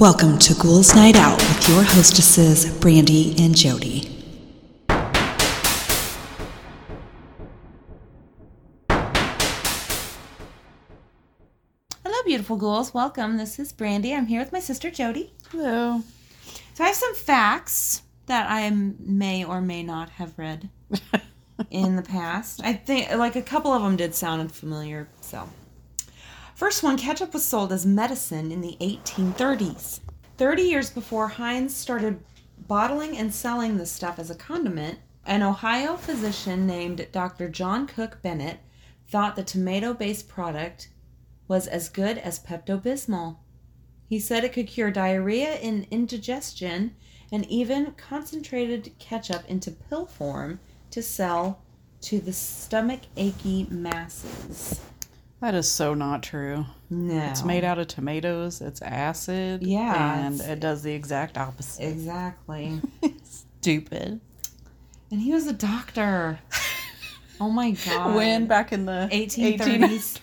Welcome to Ghouls Night Out with your hostesses, Brandy and Jody. Hello, beautiful ghouls. Welcome. This is Brandy. I'm here with my sister Jody. Hello. So I have some facts that I may or may not have read in the past. I think like a couple of them did sound familiar. So, first one, ketchup was sold as medicine in the 1830s. 30 years before Heinz started bottling and selling the stuff as a condiment, an Ohio physician named Dr. John Cook Bennett thought the tomato-based product was as good as Pepto Bismol. He said it could cure diarrhea and indigestion and even concentrated ketchup into pill form to sell to the stomach achy masses. That is so not true. No. It's made out of tomatoes, it's acid. Yeah, And it does the exact opposite. Exactly. Stupid. and he was a doctor. Oh my god. When back in the 1830s.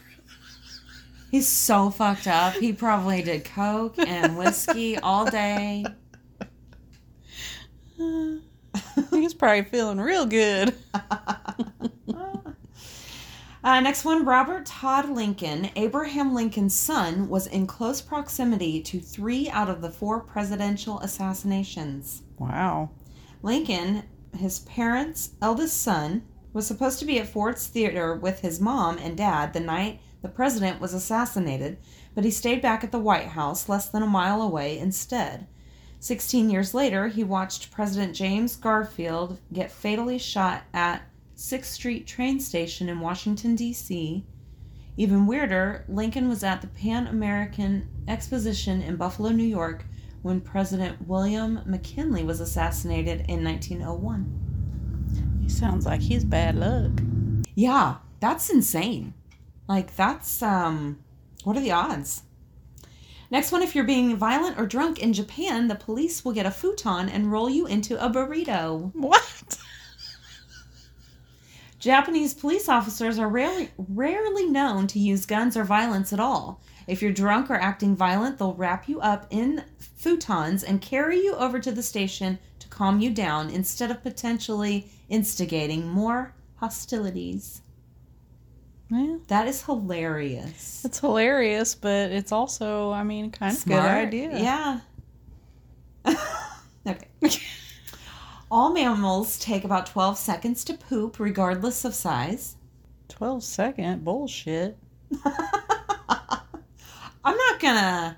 He's so fucked up. He probably did coke and whiskey all day. 18 he was probably feeling real good. Uh, next one Robert Todd Lincoln, Abraham Lincoln's son, was in close proximity to three out of the four presidential assassinations. Wow. Lincoln, his parents' eldest son, was supposed to be at Ford's Theater with his mom and dad the night the president was assassinated, but he stayed back at the White House less than a mile away instead. Sixteen years later, he watched President James Garfield get fatally shot at 6th Street train station in Washington, D.C. Even weirder, Lincoln was at the Pan American Exposition in Buffalo, New York, when President William McKinley was assassinated in 1901. He sounds like he's bad luck. Yeah, that's insane. Like, that's, um, what are the odds? Next one if you're being violent or drunk in Japan, the police will get a futon and roll you into a burrito. What? Japanese police officers are rarely, rarely known to use guns or violence at all. If you're drunk or acting violent, they'll wrap you up in futons and carry you over to the station to calm you down instead of potentially instigating more hostilities. Well, That is hilarious. it's hilarious, but it's also, I mean, kind of good Smart. idea. Yeah. okay. All mammals take about 12 seconds to poop, regardless of size. 12 second bullshit. I'm not gonna.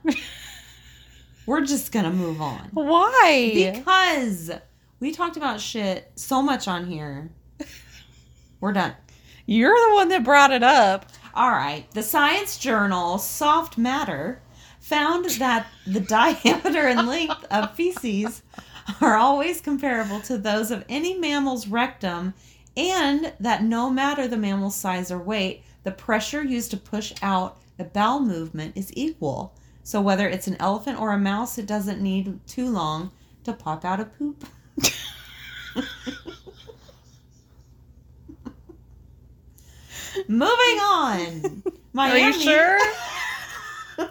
We're just gonna move on. Why? Because we talked about shit so much on here. We're done. You're the one that brought it up. All right. The science journal Soft Matter found that the diameter and length of feces are always comparable to those of any mammal's rectum, and that no matter the mammal's size or weight, the pressure used to push out the bowel movement is equal. So whether it's an elephant or a mouse, it doesn't need too long to pop out a poop. Moving on. Miami. Are you sure?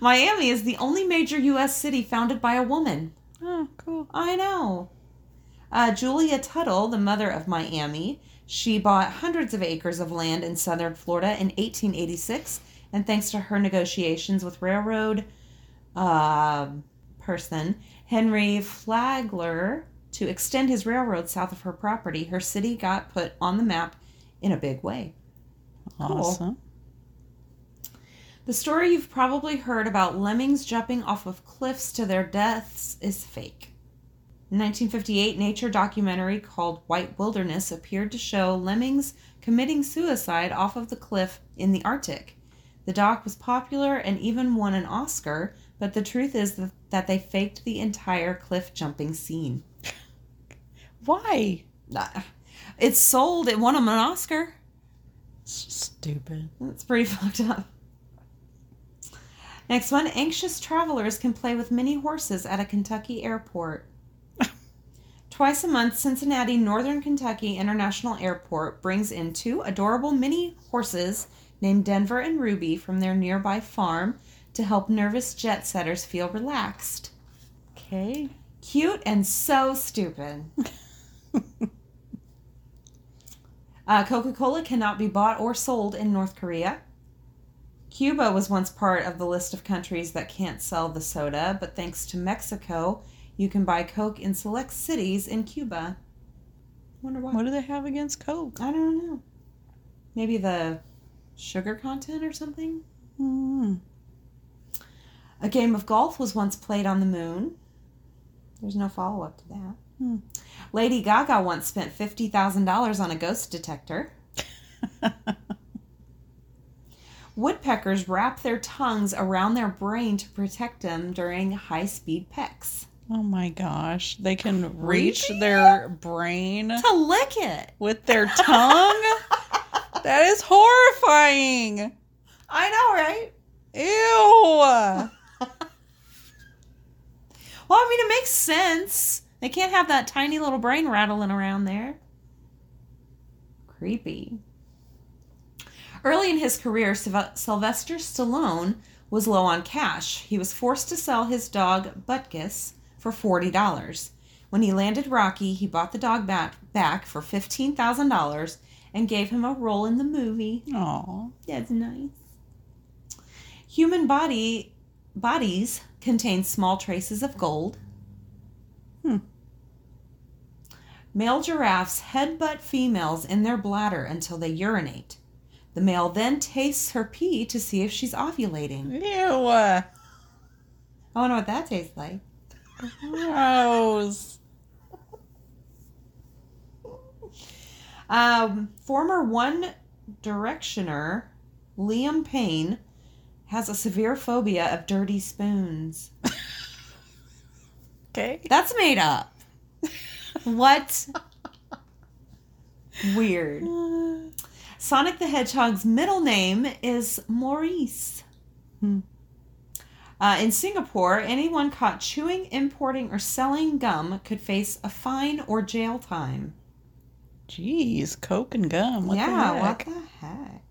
Miami is the only major U.S. city founded by a woman. oh, cool. I know. Uh, Julia Tuttle, the mother of Miami, she bought hundreds of acres of land in southern Florida in 1886, and thanks to her negotiations with railroad uh, person Henry Flagler to extend his railroad south of her property, her city got put on the map in a big way. Cool. Awesome. The story you've probably heard about lemmings jumping off of cliffs to their deaths is fake. In 1958, nature documentary called White Wilderness appeared to show lemmings committing suicide off of the cliff in the Arctic. The doc was popular and even won an Oscar, but the truth is that they faked the entire cliff jumping scene. Why? Uh, nah. It sold, it won them an Oscar. Stupid. That's pretty fucked up. Next one anxious travelers can play with mini horses at a Kentucky airport. Twice a month, Cincinnati Northern Kentucky International Airport brings in two adorable mini horses named Denver and Ruby from their nearby farm to help nervous jet setters feel relaxed. Okay. Cute and so stupid. uh, Coca Cola cannot be bought or sold in North Korea. Cuba was once part of the list of countries that can't sell the soda, but thanks to Mexico, you can buy Coke in select cities in Cuba. Wonder why. What do they have against Coke? I don't know. Maybe the sugar content or something? Hmm. A game of golf was once played on the moon. There's no follow up to that. Hmm. Lady Gaga once spent $50,000 on a ghost detector. Woodpeckers wrap their tongues around their brain to protect them during high speed pecks. Oh my gosh. They can reach their brain To lick it! with their tongue? that is horrifying. I know, right? Ew. Well, I mean, it makes sense. They can't have that tiny little brain rattling around there. Creepy. Early in his career, Sylvester Stallone was low on cash. He was forced to sell his dog Butkus for $40. When he landed Rocky, he bought the dog back, back for $15,000 and gave him a role in the movie. Aw. That's nice. Human body bodies contain small traces of gold. Hmm. Male giraffes headbutt females in their bladder until they urinate. The male then tastes her pee to see if she's ovulating. Ew. I wonder what that tastes like. Gross. Um, former One Directioner Liam Payne has a severe phobia of dirty spoons. Okay. That's made up. What? Weird. Sonic the Hedgehog's middle name is Maurice. Hmm. Uh, in Singapore, anyone caught chewing, importing, or selling gum could face a fine or jail time. Jeez, Coke and gum. What yeah, the what heck? the heck?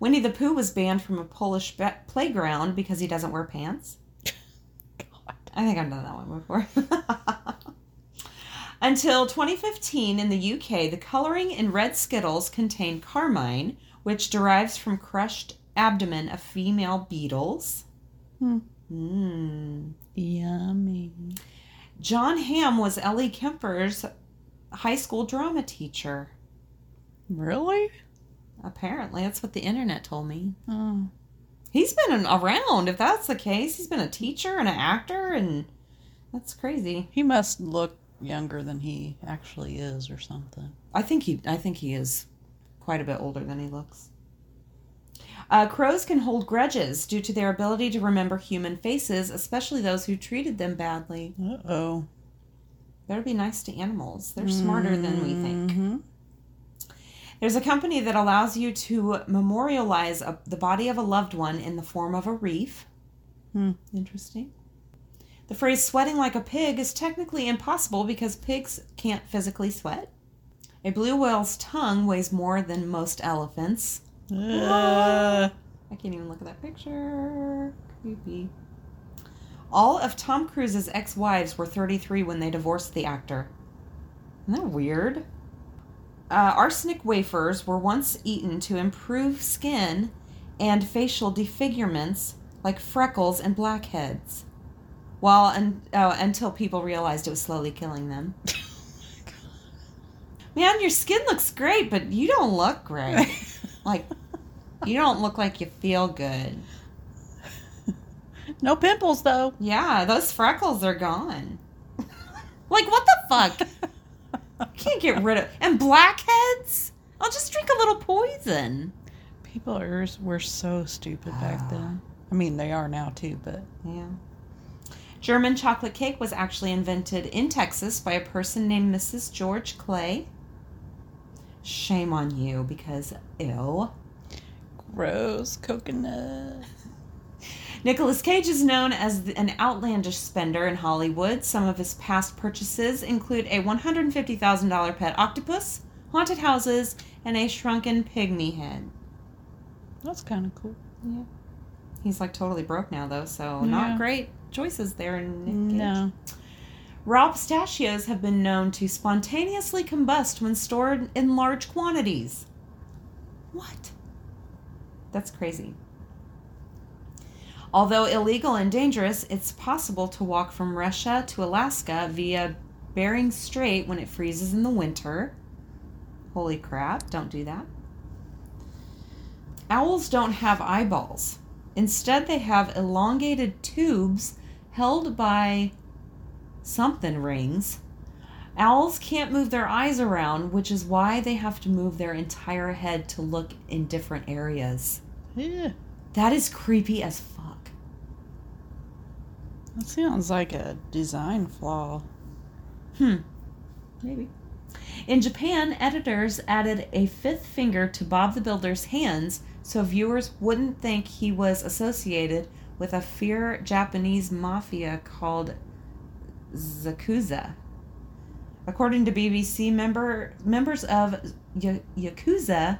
Winnie the Pooh was banned from a Polish be- playground because he doesn't wear pants. God. I think I've done that one before. Until 2015, in the UK, the coloring in red Skittles contained carmine, which derives from crushed abdomen of female beetles. Hmm. Mm. Yummy. Jon Hamm was Ellie Kemper's high school drama teacher. Really? Apparently, that's what the internet told me. Oh. He's been around, if that's the case. He's been a teacher and an actor, and that's crazy. He must look younger than he actually is or something. I think he I think he is quite a bit older than he looks. Uh, crows can hold grudges due to their ability to remember human faces, especially those who treated them badly. Uh oh. Better be nice to animals. They're smarter than we think. hmm There's a company that allows you to memorialize a, the body of a loved one in the form of a wreath. Hmm. Interesting. The phrase sweating like a pig is technically impossible because pigs can't physically sweat. A blue whale's tongue weighs more than most elephants. Uh, I can't even look at that picture. Creepy. All of Tom Cruise's ex wives were 33 when they divorced the actor. Isn't that weird? Uh, arsenic wafers were once eaten to improve skin and facial disfigurements like freckles and blackheads. While un- oh, until people realized it was slowly killing them. Oh Man, your skin looks great, but you don't look great. Like, you don't look like you feel good. no pimples though. Yeah, those freckles are gone. like, what the fuck? Can't get rid of and blackheads. I'll just drink a little poison. People are were so stupid back then. Ah. I mean, they are now too, but Yeah. German chocolate cake was actually invented in Texas by a person named Mrs. George Clay. Shame on you because ew. gross coconut. Nicolas Cage is known as an outlandish spender in Hollywood. Some of his past purchases include a $150,000 pet octopus, haunted houses, and a shrunken pygmy head. That's kind of cool. Yeah. He's like totally broke now, though, so Yeah. not great choices there. Cage. No. Raw pistachios have been known to spontaneously combust when stored in large quantities. What? That's crazy. Although illegal and dangerous, it's possible to walk from Russia to Alaska via Bering Strait when it freezes in the winter. Holy crap, don't do that. Owls don't have eyeballs. Instead, they have elongated tubes held by something rings. Owls can't move their eyes around, which is why they have to move their entire head to look in different areas. Yeah. That is creepy as fuck. That sounds like a design flaw. Hmm. Maybe. In Japan, editors added a fifth finger to Bob the Builder's hands so viewers wouldn't think he was associated with a fear Japanese mafia called Zakuza. According to BBC, member, members of y- Yakuza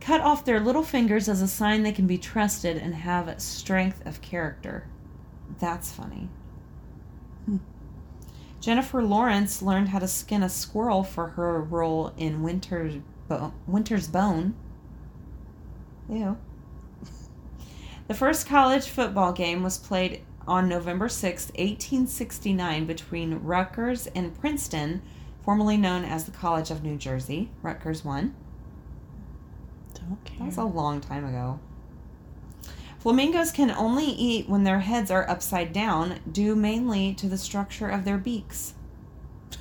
cut off their little fingers as a sign they can be trusted and have strength of character. That's funny. Hmm. Jennifer Lawrence learned how to skin a squirrel for her role in Winter's, Bo- Winter's Bone. Ew. The first college football game was played on November sixth, 1869, between Rutgers and Princeton, formerly known as the College of New Jersey. Rutgers won. Don't care. That was a long time ago. Flamingos can only eat when their heads are upside down, due mainly to the structure of their beaks.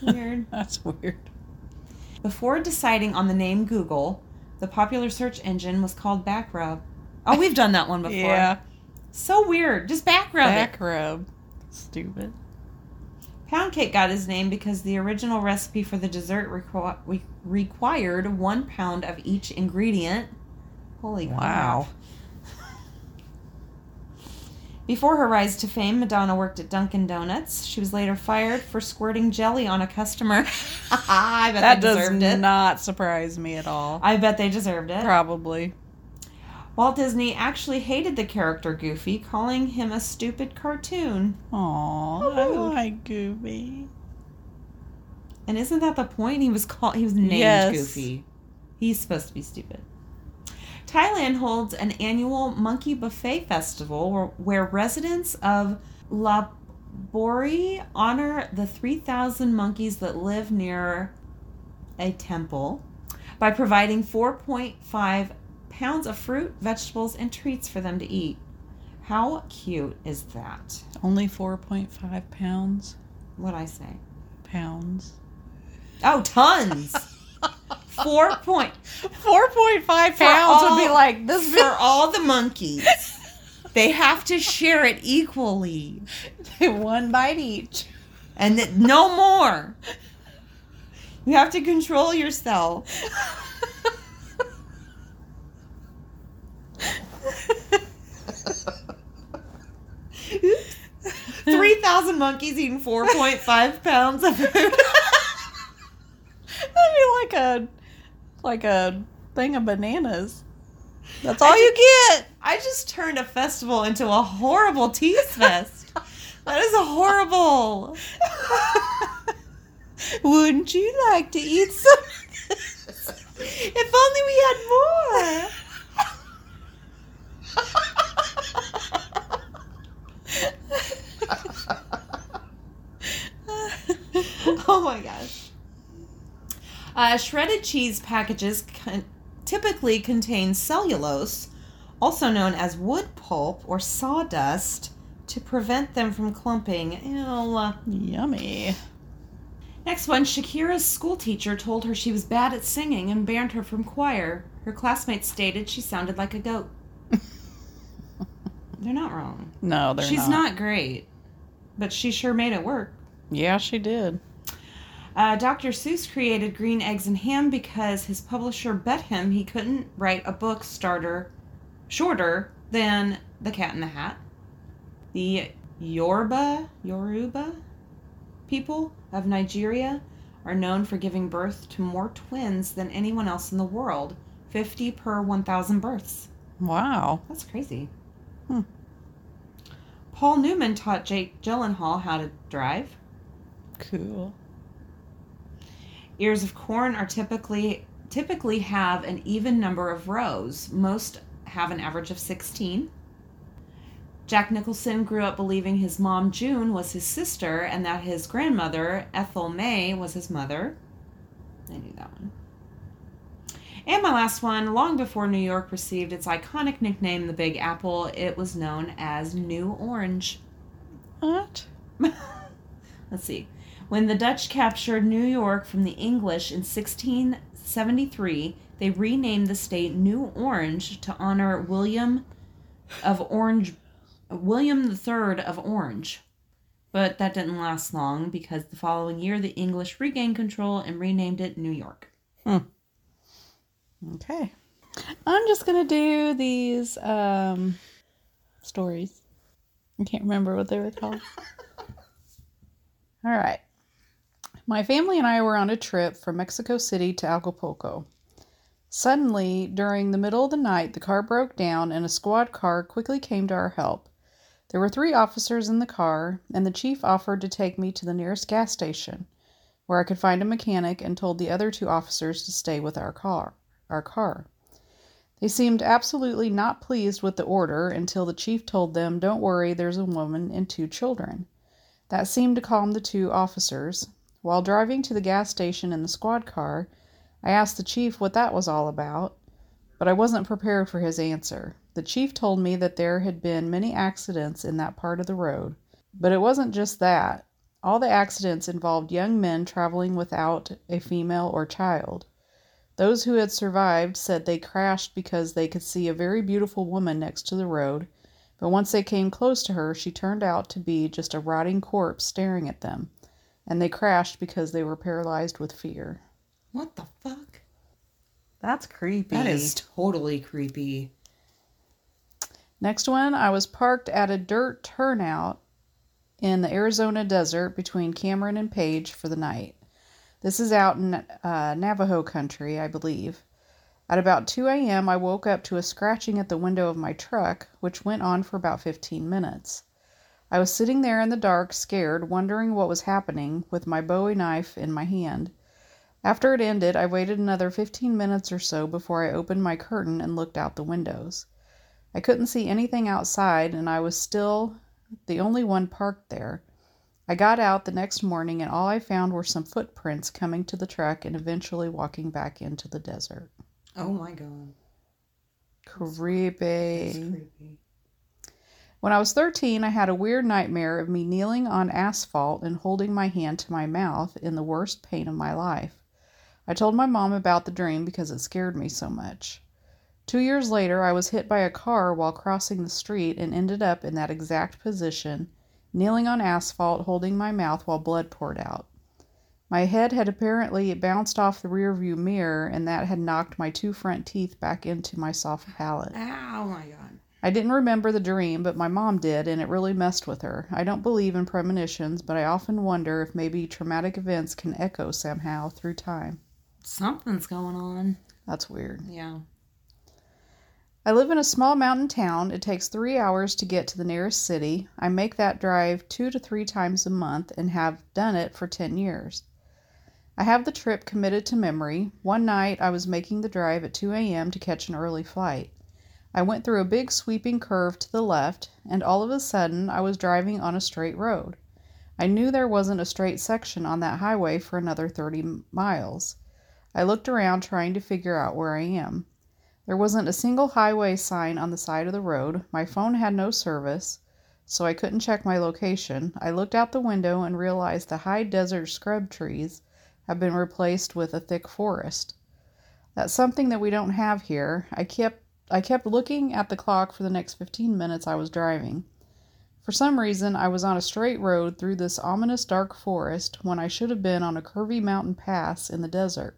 Weird. That's weird. Before deciding on the name Google, the popular search engine was called Backrub. Oh, we've done that one before. Yeah. So weird. Just backrub it. Back rub. Stupid. Pound cake got his name because the original recipe for the dessert requ- re- required one pound of each ingredient. Holy Wow. Before her rise to fame, Madonna worked at Dunkin' Donuts. She was later fired for squirting jelly on a customer. I bet That they does deserved it. not surprise me at all. I bet they deserved it. Probably. Walt Disney actually hated the character Goofy, calling him a stupid cartoon. Aw, I Woohoo. like Goofy. And isn't that the point? He was called. He was named Yes. Goofy. He's supposed to be stupid. Thailand holds an annual monkey buffet festival where, where residents of La Bori honor the 3,000 monkeys that live near a temple by providing 4.5 pounds of fruit, vegetables, and treats for them to eat. How cute is that? Only 4.5 pounds. What I say? Pounds. Oh, tons. Four point 4.5 pounds would be like this for all the monkeys. They have to share it equally, one bite each. and that no more. You have to control yourself. Three thousand monkeys eating four point five pounds of food. That'd be like a like a thing of bananas. That's all you get. I just turned a festival into a horrible tease fest. That is horrible. Wouldn't you like to eat some? If only we had more. oh my gosh. Uh, shredded cheese packages con- typically contain cellulose, also known as wood pulp or sawdust, to prevent them from clumping. Ew. Yummy. Next one, Shakira's school teacher told her she was bad at singing and banned her from choir. Her classmates stated she sounded like a goat. They're not wrong. No, they're She's not. not great, but she sure made it work. Yeah, she did. Uh, Dr. Seuss created Green Eggs and Ham because his publisher bet him he couldn't write a book starter shorter than The Cat in the Hat. The Yoruba, Yoruba people of Nigeria are known for giving birth to more twins than anyone else in the world 50 per 1,000 births. Wow. That's crazy. Paul Newman taught Jake Gyllenhaal how to drive. Cool. Ears of corn are typically typically have an even number of rows. Most have an average of 16. Jack Nicholson grew up believing his mom June was his sister and that his grandmother Ethel May was his mother. I knew that one. And my last one, long before New York received its iconic nickname, the Big Apple, it was known as New Orange. What? Let's see. When the Dutch captured New York from the English in 1673, they renamed the state New Orange to honor William of Orange William III of Orange. But that didn't last long because the following year the English regained control and renamed it New York. Hmm. Okay. I'm just gonna do these um stories. I can't remember what they were called. All right. My family and I were on a trip from Mexico City to Acapulco. Suddenly, during the middle of the night, the car broke down and a squad car quickly came to our help. There were three officers in the car, and the chief offered to take me to the nearest gas station where I could find a mechanic and told the other two officers to stay with our car. Our car. They seemed absolutely not pleased with the order until the chief told them, "Don't worry, there's a woman and two children." That seemed to calm the two officers. While driving to the gas station in the squad car, I asked the chief what that was all about, but I wasn't prepared for his answer. The chief told me that there had been many accidents in that part of the road, but it wasn't just that. All the accidents involved young men traveling without a female or child. Those who had survived said they crashed because they could see a very beautiful woman next to the road, but once they came close to her, she turned out to be just a rotting corpse staring at them, and they crashed because they were paralyzed with fear. What the fuck? That's creepy. That is totally creepy. Next one, I was parked at a dirt turnout in the Arizona desert between Cameron and Page for the night. This is out in uh, Navajo country, I believe. At about 2 a.m., I woke up to a scratching at the window of my truck, which went on for about 15 minutes. I was sitting there in the dark, scared, wondering what was happening, with my bowie knife in my hand. After it ended, I waited another 15 minutes or so before I opened my curtain and looked out the windows. I couldn't see anything outside, and I was still the only one parked there. I got out the next morning, and all I found were some footprints coming to the truck and eventually walking back into the desert. Oh my god. Creepy. That's creepy. When I was 13, I had a weird nightmare of me kneeling on asphalt and holding my hand to my mouth in the worst pain of my life. I told my mom about the dream because it scared me so much. Two years later, I was hit by a car while crossing the street and ended up in that exact position, kneeling on asphalt, holding my mouth while blood poured out. My head had apparently bounced off the rearview mirror, and that had knocked my two front teeth back into my soft palate. Oh my god. I didn't remember the dream, but my mom did, and it really messed with her. I don't believe in premonitions, but I often wonder if maybe traumatic events can echo somehow through time. Something's going on. That's weird. Yeah. I live in a small mountain town. It takes three hours to get to the nearest city. I make that drive two to three times a month and have done it for 10 years. I have the trip committed to memory. One night I was making the drive at 2 a.m. to catch an early flight. I went through a big sweeping curve to the left, and all of a sudden I was driving on a straight road. I knew there wasn't a straight section on that highway for another 30 miles. I looked around trying to figure out where I am. There wasn't a single highway sign on the side of the road. My phone had no service, so I couldn't check my location. I looked out the window and realized the high desert scrub trees have been replaced with a thick forest. That's something that we don't have here. I kept I kept looking at the clock for the next 15 minutes I was driving. For some reason, I was on a straight road through this ominous dark forest when I should have been on a curvy mountain pass in the desert.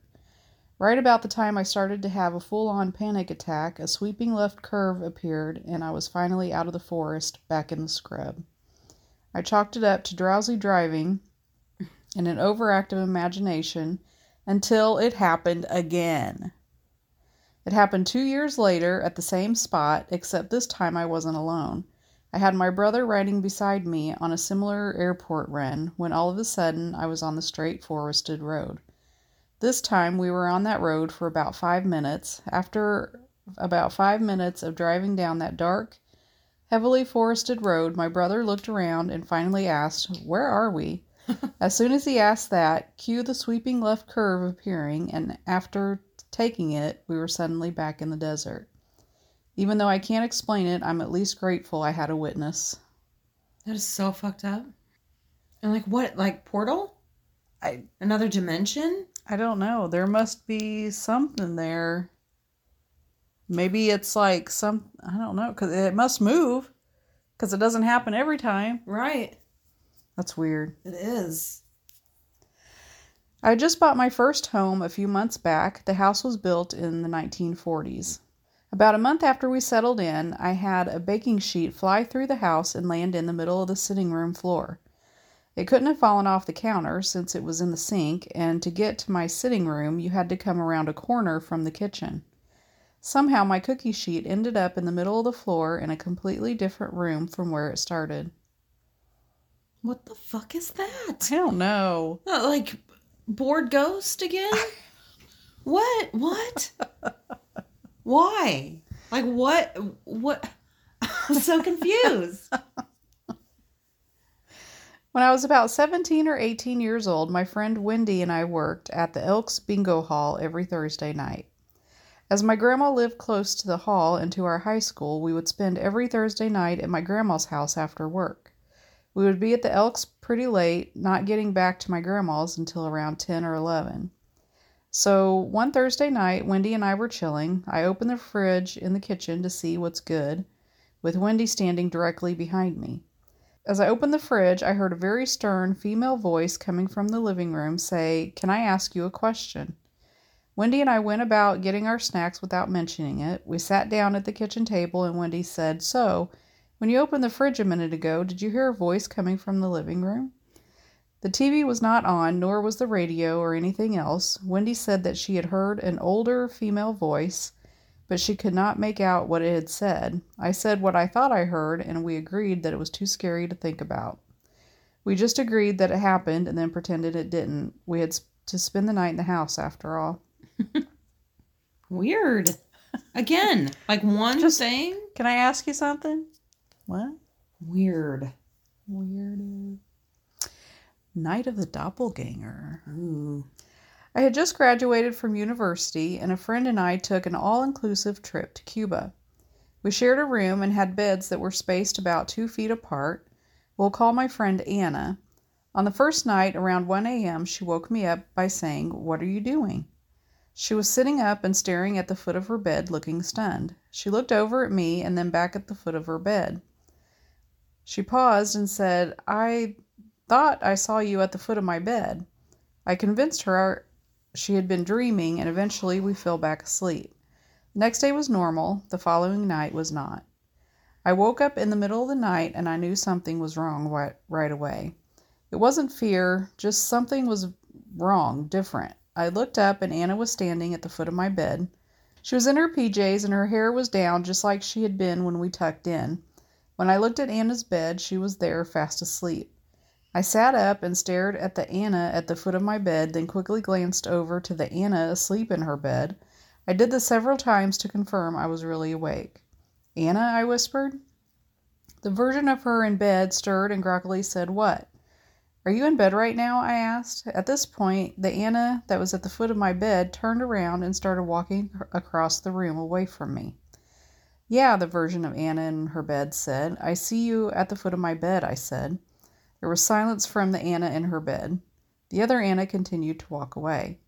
Right about the time I started to have a full on panic attack, a sweeping left curve appeared, and I was finally out of the forest, back in the scrub. I chalked it up to drowsy driving and an overactive imagination until it happened again. It happened two years later at the same spot, except this time I wasn't alone. I had my brother riding beside me on a similar airport run when all of a sudden I was on the straight forested road. This time we were on that road for about five minutes. After about five minutes of driving down that dark, heavily forested road, my brother looked around and finally asked, Where are we? as soon as he asked that, cue the sweeping left curve appearing, and after taking it, we were suddenly back in the desert. Even though I can't explain it, I'm at least grateful I had a witness. That is so fucked up. And like what? Like portal? I Another dimension? I don't know. There must be something there. Maybe it's like some I don't know cuz it must move cuz it doesn't happen every time. Right. That's weird. It is. I just bought my first home a few months back. The house was built in the 1940s. About a month after we settled in, I had a baking sheet fly through the house and land in the middle of the sitting room floor. It couldn't have fallen off the counter since it was in the sink, and to get to my sitting room, you had to come around a corner from the kitchen. Somehow, my cookie sheet ended up in the middle of the floor in a completely different room from where it started. What the fuck is that? I don't know. Uh, like bored ghost again? what? What? Why? Like what? What? I'm so confused. When I was about 17 or 18 years old, my friend Wendy and I worked at the Elks Bingo Hall every Thursday night. As my grandma lived close to the hall and to our high school, we would spend every Thursday night at my grandma's house after work. We would be at the Elks pretty late, not getting back to my grandma's until around 10 or 11. So one Thursday night, Wendy and I were chilling. I opened the fridge in the kitchen to see what's good, with Wendy standing directly behind me. As I opened the fridge, I heard a very stern female voice coming from the living room say, Can I ask you a question? Wendy and I went about getting our snacks without mentioning it. We sat down at the kitchen table, and Wendy said, So, when you opened the fridge a minute ago, did you hear a voice coming from the living room? The TV was not on, nor was the radio or anything else. Wendy said that she had heard an older female voice, but she could not make out what it had said. I said what I thought I heard, and we agreed that it was too scary to think about. We just agreed that it happened and then pretended it didn't. We had to spend the night in the house after all. Weird. Again, like one Just- thing. Can I ask you something? What? Weird. Weird. Night of the Doppelganger. Ooh. I had just graduated from university, and a friend and I took an all inclusive trip to Cuba. We shared a room and had beds that were spaced about two feet apart. We'll call my friend Anna. On the first night, around 1 a.m., she woke me up by saying, What are you doing? She was sitting up and staring at the foot of her bed, looking stunned. She looked over at me and then back at the foot of her bed. She paused and said, I thought I saw you at the foot of my bed. I convinced her she had been dreaming, and eventually we fell back asleep. The next day was normal, the following night was not. I woke up in the middle of the night and I knew something was wrong right, right away. It wasn't fear, just something was wrong, different. I looked up and Anna was standing at the foot of my bed. She was in her PJs and her hair was down just like she had been when we tucked in. When I looked at Anna's bed, she was there fast asleep. I sat up and stared at the Anna at the foot of my bed, then quickly glanced over to the Anna asleep in her bed. I did this several times to confirm I was really awake. Anna, I whispered. The version of her in bed stirred and groggily said, What? Are you in bed right now? I asked. At this point, the Anna that was at the foot of my bed turned around and started walking across the room away from me. Yeah, the version of Anna in her bed said. I see you at the foot of my bed, I said. There was silence from the Anna in her bed. The other Anna continued to walk away.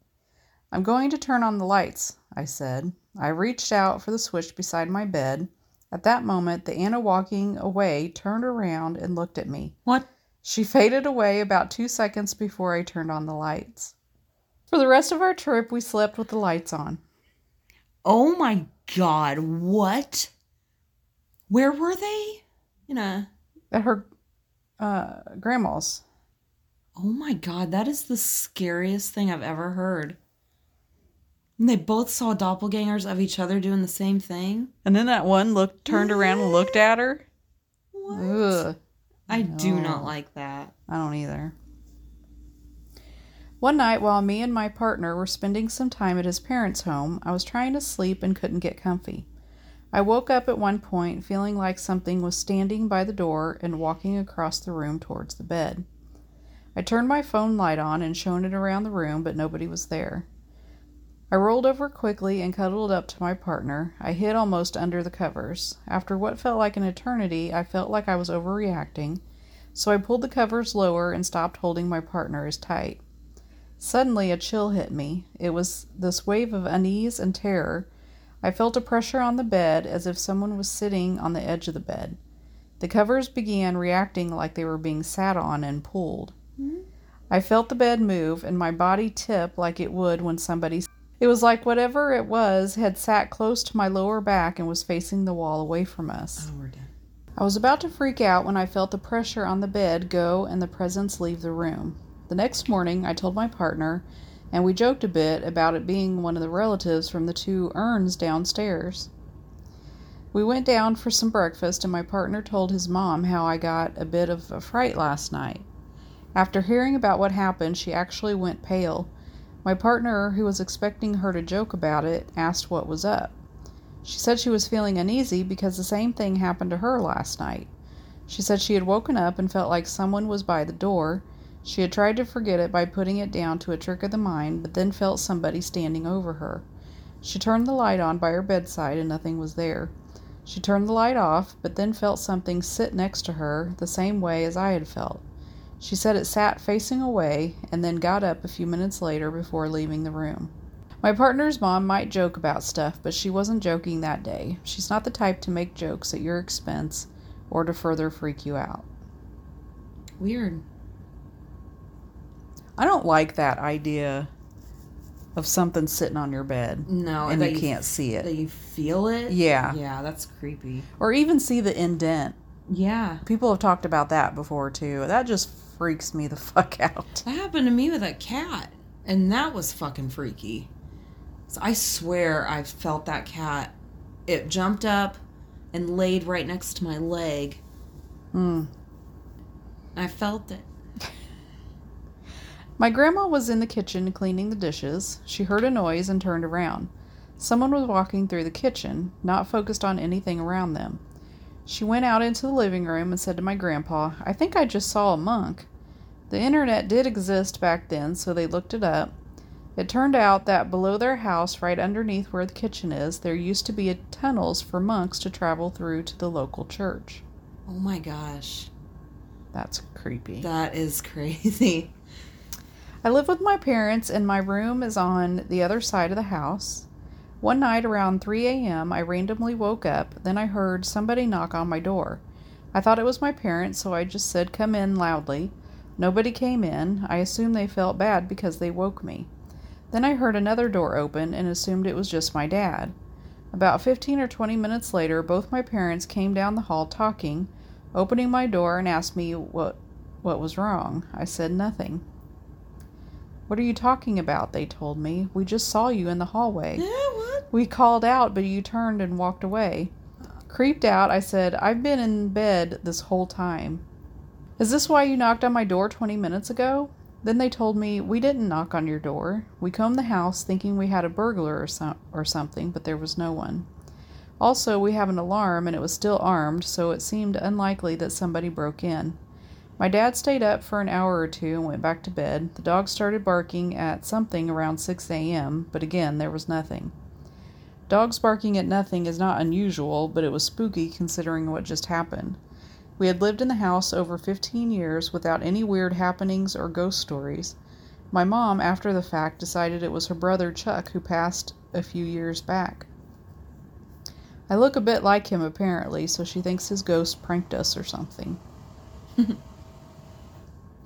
I'm going to turn on the lights, I said. I reached out for the switch beside my bed. At that moment, the Anna walking away turned around and looked at me. What? She faded away about two seconds before I turned on the lights. For the rest of our trip, we slept with the lights on. Oh my god, what? Where were they? In a At her uh, grandma's. Oh my god, that is the scariest thing I've ever heard. And they both saw doppelgangers of each other doing the same thing. And then that one looked turned around and looked at her. What? Ugh. I do not like that. I don't either. One night, while me and my partner were spending some time at his parents' home, I was trying to sleep and couldn't get comfy. I woke up at one point feeling like something was standing by the door and walking across the room towards the bed. I turned my phone light on and shone it around the room, but nobody was there. I rolled over quickly and cuddled up to my partner. I hid almost under the covers. After what felt like an eternity, I felt like I was overreacting, so I pulled the covers lower and stopped holding my partner as tight. Suddenly, a chill hit me. It was this wave of unease and terror. I felt a pressure on the bed as if someone was sitting on the edge of the bed. The covers began reacting like they were being sat on and pulled. Hmm. I felt the bed move and my body tip like it would when somebody. It was like whatever it was had sat close to my lower back and was facing the wall away from us. Oh. I was about to freak out when I felt the pressure on the bed go and the presence leave the room. The next morning, I told my partner, and we joked a bit about it being one of the relatives from the two urns downstairs. We went down for some breakfast, and my partner told his mom how I got a bit of a fright last night. After hearing about what happened, she actually went pale. My partner, who was expecting her to joke about it, asked what was up. She said she was feeling uneasy because the same thing happened to her last night. She said she had woken up and felt like someone was by the door. She had tried to forget it by putting it down to a trick of the mind, but then felt somebody standing over her. She turned the light on by her bedside and nothing was there. She turned the light off, but then felt something sit next to her the same way as I had felt. She said it sat facing away and then got up a few minutes later before leaving the room. My partner's mom might joke about stuff, but she wasn't joking that day. She's not the type to make jokes at your expense or to further freak you out. Weird. I don't like that idea of something sitting on your bed No, and you can't see That it. you feel it. Yeah. Yeah, that's creepy. Or even see the indent. Yeah. People have talked about that before too. That just freaks me the fuck out. That happened to me with a cat, and that was fucking freaky. So I swear I felt that cat. It jumped up and laid right next to my leg. Hmm. I felt it. My grandma was in the kitchen cleaning the dishes. She heard a noise and turned around. Someone was walking through the kitchen, not focused on anything around them. She went out into the living room and said to my grandpa, I think I just saw a monk. The internet did exist back then, so they looked it up. It turned out that below their house, right underneath where the kitchen is, there used to be tunnels for monks to travel through to the local church. Oh my gosh. That's creepy. That is crazy. I live with my parents, and my room is on the other side of the house. One night around 3 a.m., I randomly woke up, then I heard somebody knock on my door. I thought it was my parents, so I just said, Come in loudly. Nobody came in. I assumed they felt bad because they woke me. Then I heard another door open and assumed it was just my dad. About 15 or 20 minutes later, both my parents came down the hall talking, opening my door and asked me what what was wrong. I said nothing. What are you talking about? They told me. We just saw you in the hallway. Yeah, what? We called out, but you turned and walked away. Creeped out, I said, I've been in bed this whole time. Is this why you knocked on my door 20 minutes ago? Then they told me, We didn't knock on your door. We combed the house thinking we had a burglar or, some- or something, but there was no one. Also, we have an alarm and it was still armed, so it seemed unlikely that somebody broke in. My dad stayed up for an hour or two and went back to bed. The dog started barking at something around 6 a.m., but again, there was nothing. Dogs barking at nothing is not unusual, but it was spooky considering what just happened. We had lived in the house over 15 years without any weird happenings or ghost stories. My mom, after the fact, decided it was her brother Chuck who passed a few years back. I look a bit like him apparently, so she thinks his ghost pranked us or something.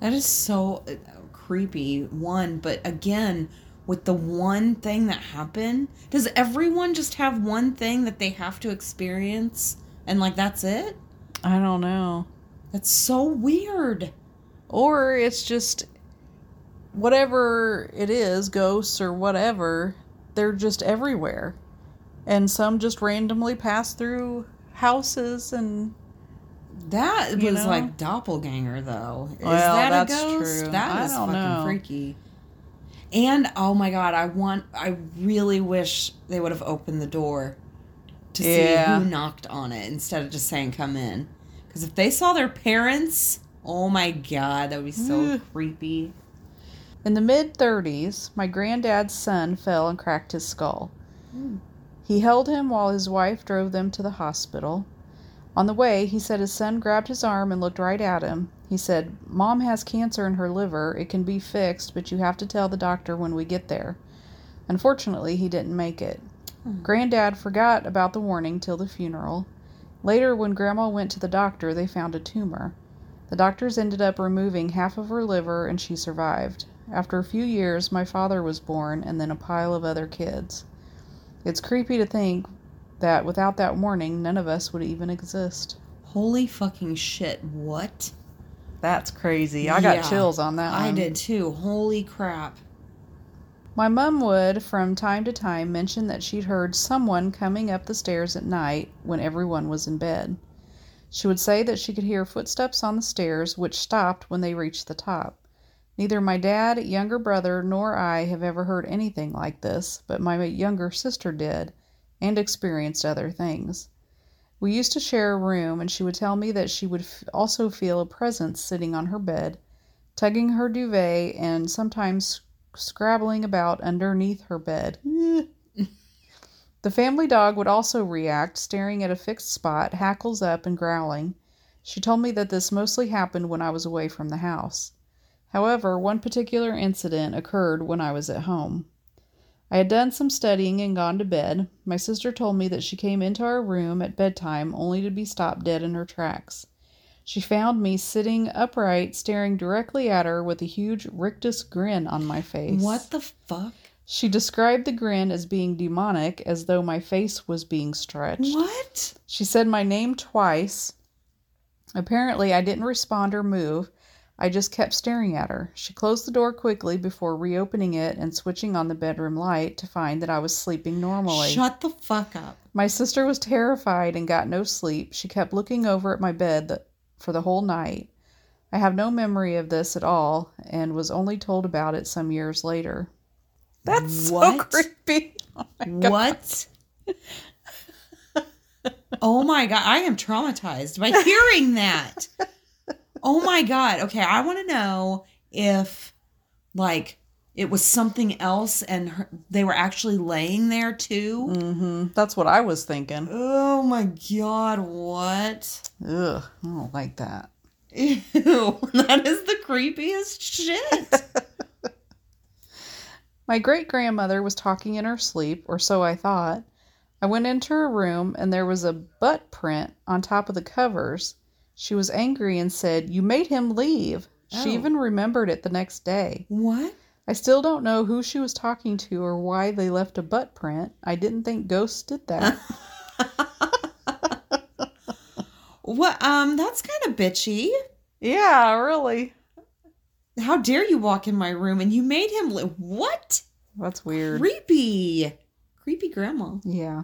That is so uh, creepy. One, but again, with the one thing that happened, does everyone just have one thing that they have to experience and like that's it? I don't know. That's so weird. Or it's just whatever it is, ghosts or whatever, they're just everywhere. And some just randomly pass through houses and That You was know? like doppelganger, though. Is Well, that that's a ghost? true. That I is don't fucking know. freaky. And oh my god, I want. I really wish they would have opened the door to Yeah. see who knocked on it instead of just saying "come in." Because if they saw their parents, oh my god, that would be so creepy. In the mid 30s, my granddad's son fell and cracked his skull. Hmm. He held him while his wife drove them to the hospital. On the way, he said his son grabbed his arm and looked right at him. He said, Mom has cancer in her liver. It can be fixed, but you have to tell the doctor when we get there. Unfortunately, he didn't make it. Hmm. Granddad forgot about the warning till the funeral. Later, when Grandma went to the doctor, they found a tumor. The doctors ended up removing half of her liver and she survived. After a few years, my father was born and then a pile of other kids. It's creepy to think that without that warning, none of us would even exist. Holy fucking shit! What? That's crazy. I got Yeah, chills on that I one. did too. Holy crap! My mum would, from time to time, mention that she'd heard someone coming up the stairs at night when everyone was in bed. She would say that she could hear footsteps on the stairs, which stopped when they reached the top. Neither my dad, younger brother, nor I have ever heard anything like this, but my younger sister did, and experienced other things. We used to share a room, and she would tell me that she would f- also feel a presence sitting on her bed, tugging her duvet, and sometimes scrabbling about underneath her bed. the family dog would also react, staring at a fixed spot, hackles up and growling. She told me that this mostly happened when I was away from the house. However, one particular incident occurred when I was at home. I had done some studying and gone to bed. My sister told me that she came into our room at bedtime only to be stopped dead in her tracks. She found me sitting upright, staring directly at her with a huge rictus grin on my face. What the fuck? She described the grin as being demonic, as though my face was being stretched. What? She said my name twice. Apparently, I didn't respond or move. I just kept staring at her. She closed the door quickly before reopening it and switching on the bedroom light to find that I was sleeping normally. Shut the fuck up. My sister was terrified and got no sleep. She kept looking over at my bed th- for the whole night. I have no memory of this at all and was only told about it some years later. That's What? so creepy. Oh What? oh my god, I am traumatized by hearing that. Oh my god. Okay, I want to know if like it was something else and her, they were actually laying there too. hmm That's what I was thinking. Oh my god, what? Ugh, I don't like that. Ew, that is the creepiest shit. My great grandmother was talking in her sleep, or so I thought. I went into her room and there was a butt print on top of the covers. She was angry and said, You made him leave. Oh. She even remembered it the next day. what? I still don't know who she was talking to or why they left a butt print. I didn't think ghosts did that. What um that's kind of bitchy. yeah, really. How dare you walk in my room and you made him li- what? That's weird. Creepy. Creepy grandma. Yeah.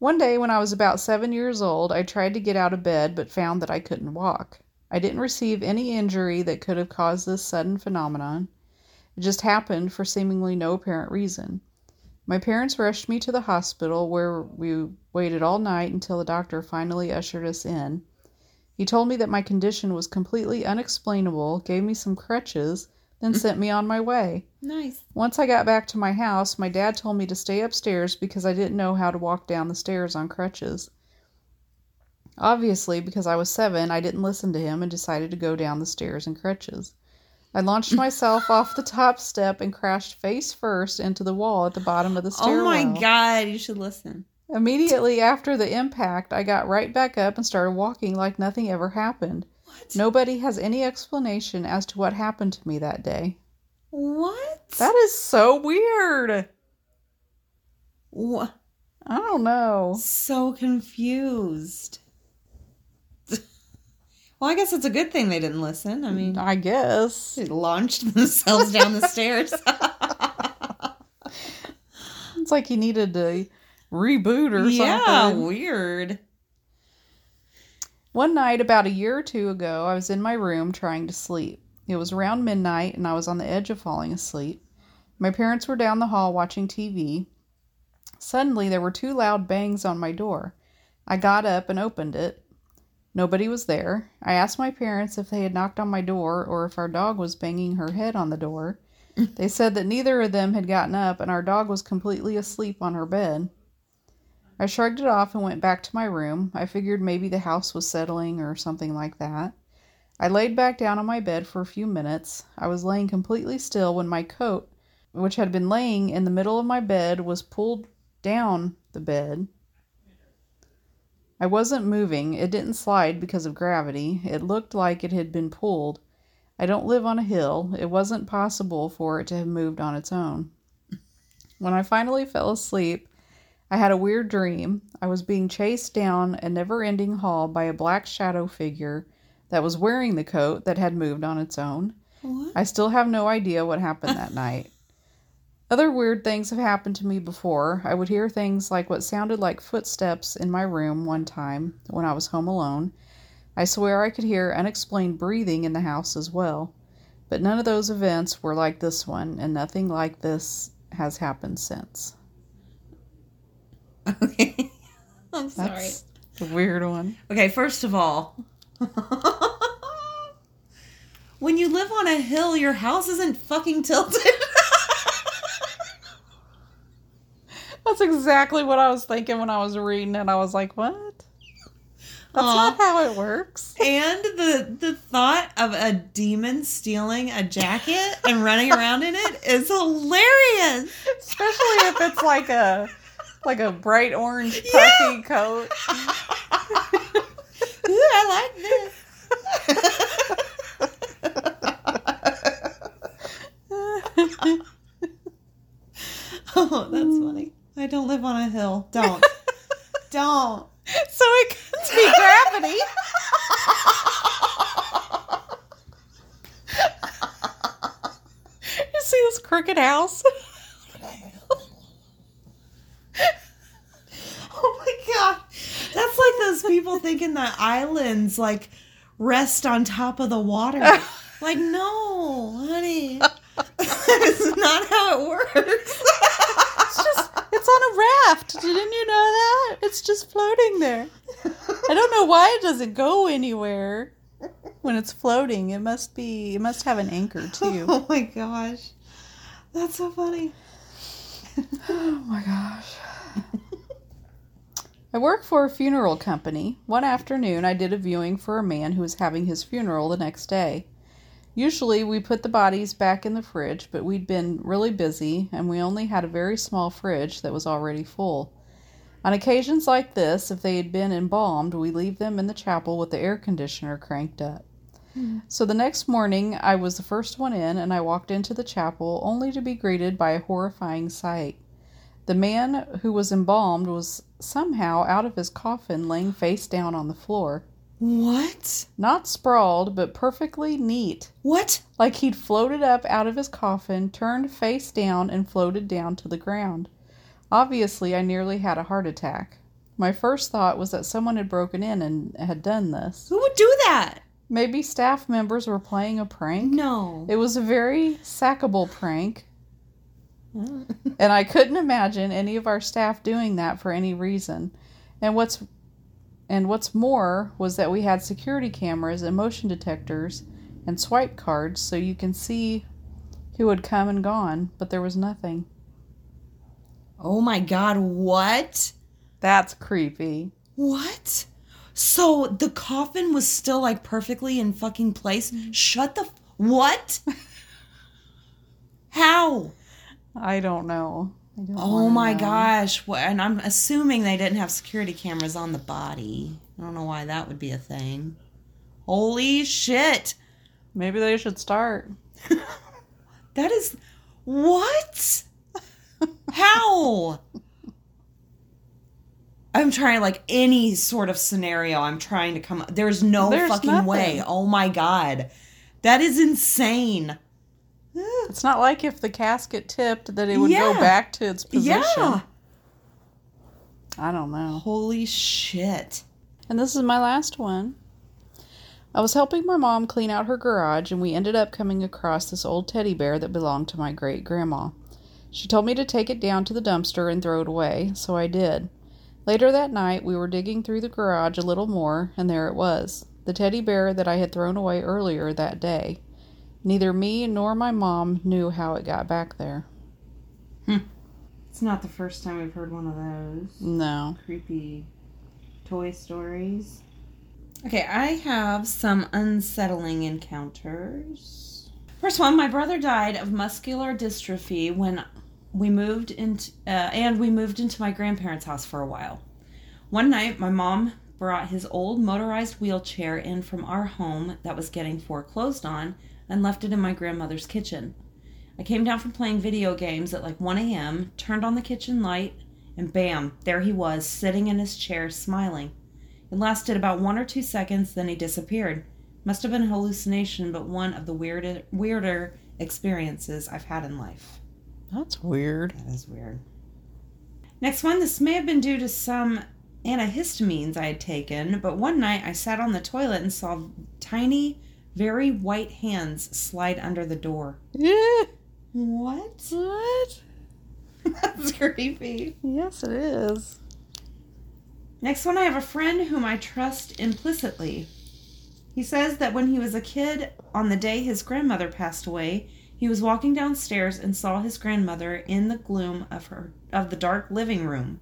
One day when I was about seven years old, I tried to get out of bed but found that I couldn't walk. I didn't receive any injury that could have caused this sudden phenomenon. It just happened for seemingly no apparent reason. My parents rushed me to the hospital where we waited all night until the doctor finally ushered us in. He told me that my condition was completely unexplainable, gave me some crutches, then mm-hmm. sent me on my way. Nice. Once I got back to my house, my dad told me to stay upstairs because I didn't know how to walk down the stairs on crutches. Obviously, because I was seven, I didn't listen to him and decided to go down the stairs in crutches. I launched myself off the top step and crashed face first into the wall at the bottom of the stairwell. Oh my god, you should listen. Immediately after the impact, I got right back up and started walking like nothing ever happened. What? Nobody has any explanation as to what happened to me that day. What? That is so weird. Wha- I don't know. So confused. well, I guess it's a good thing they didn't listen. I mean, I guess. they launched themselves down the stairs. it's like he needed to reboot or yeah, something. weird. One night, about a year or two ago, I was in my room trying to sleep. It was around midnight, and I was on the edge of falling asleep. My parents were down the hall watching TV. Suddenly, there were two loud bangs on my door. I got up and opened it. Nobody was there. I asked my parents if they had knocked on my door or if our dog was banging her head on the door. They said that neither of them had gotten up and our dog was completely asleep on her bed. I shrugged it off and went back to my room. I figured maybe the house was settling or something like that. I laid back down on my bed for a few minutes. I was laying completely still when my coat, which had been laying in the middle of my bed, was pulled down the bed. I wasn't moving. It didn't slide because of gravity. It looked like it had been pulled. I don't live on a hill. It wasn't possible for it to have moved on its own. When I finally fell asleep, I had a weird dream. I was being chased down a never ending hall by a black shadow figure that was wearing the coat that had moved on its own. What? I still have no idea what happened that night. Other weird things have happened to me before. I would hear things like what sounded like footsteps in my room one time when I was home alone. I swear I could hear unexplained breathing in the house as well. But none of those events were like this one, and nothing like this has happened since. Okay. I'm sorry. That's a weird one. Okay, first of all, when you live on a hill, your house isn't fucking tilted. That's exactly what I was thinking when I was reading it. I was like, what? That's Aw. not how it works. and the the thought of a demon stealing a jacket and running around in it is hilarious. Especially if it's like a like a bright orange puffy coat. Ooh, I like this. oh, that's funny. I don't live on a hill. Don't. don't. so it could be gravity. you see this crooked house? Oh my god. That's like those people thinking that islands like rest on top of the water. Like, no, honey. That's not how it works. It's just it's on a raft. Didn't you know that? It's just floating there. I don't know why it doesn't go anywhere when it's floating. It must be it must have an anchor too. Oh my gosh. That's so funny. Oh my gosh. I work for a funeral company. One afternoon, I did a viewing for a man who was having his funeral the next day. Usually, we put the bodies back in the fridge, but we'd been really busy and we only had a very small fridge that was already full. On occasions like this, if they had been embalmed, we leave them in the chapel with the air conditioner cranked up. So the next morning, I was the first one in, and I walked into the chapel only to be greeted by a horrifying sight. The man who was embalmed was somehow out of his coffin, laying face down on the floor. What? Not sprawled, but perfectly neat, What? like he'd floated up out of his coffin, turned face down, and floated down to the ground. Obviously, I nearly had a heart attack. My first thought was that someone had broken in and had done this. Who would do that? Maybe staff members were playing a prank. No. It was a very sackable prank, and I couldn't imagine any of our staff doing that for any reason. And what's and what's more was that we had security cameras and motion detectors and swipe cards so you can see who had come and gone, but there was nothing. Oh my god, what? That's creepy. What? So the coffin was still like perfectly in fucking place? Mm-hmm. Shut the f- What? How? I don't know. I don't Oh my know. gosh. What and I'm assuming they didn't have security cameras on the body. I don't know why that would be a thing. Holy shit. Maybe they should start. That is what? How? I'm trying like any sort of scenario. I'm trying to come. There's no There's fucking nothing. way. Oh my god, that is insane. It's not like if the casket tipped that it would go back to its position. Yeah. I don't know. Holy shit. And this is my last one. I was helping my mom clean out her garage, and we ended up coming across this old teddy bear that belonged to my great grandma. She told me to take it down to the dumpster and throw it away, so I did. Later that night, we were digging through the garage a little more, and there it was the teddy bear that I had thrown away earlier that day. Neither me nor my mom knew how it got back there. It's not the first time we've heard one of those No. creepy toy stories. Okay, I have some unsettling encounters. First one, my brother died of muscular dystrophy when we moved into uh, and we moved into my grandparents' house for a while. One night, my mom brought his old motorized wheelchair in from our home that was getting foreclosed on and left it in my grandmother's kitchen. I came down from playing video games at like 1 a.m., turned on the kitchen light, and bam, there he was, sitting in his chair, smiling. It lasted about one or two seconds, then he disappeared. Must have been a hallucination, but one of the weirder, weirder experiences I've had in life. That's weird. That is weird. Next one, this may have been due to some antihistamines I had taken, but one night I sat on the toilet and saw tiny, very white hands slide under the door. Yeah. What? What? That's creepy. Yes, it is. Next one, I have a friend whom I trust implicitly. He says that when he was a kid, on the day his grandmother passed away, he was walking downstairs and saw his grandmother in the gloom of her of the dark living room.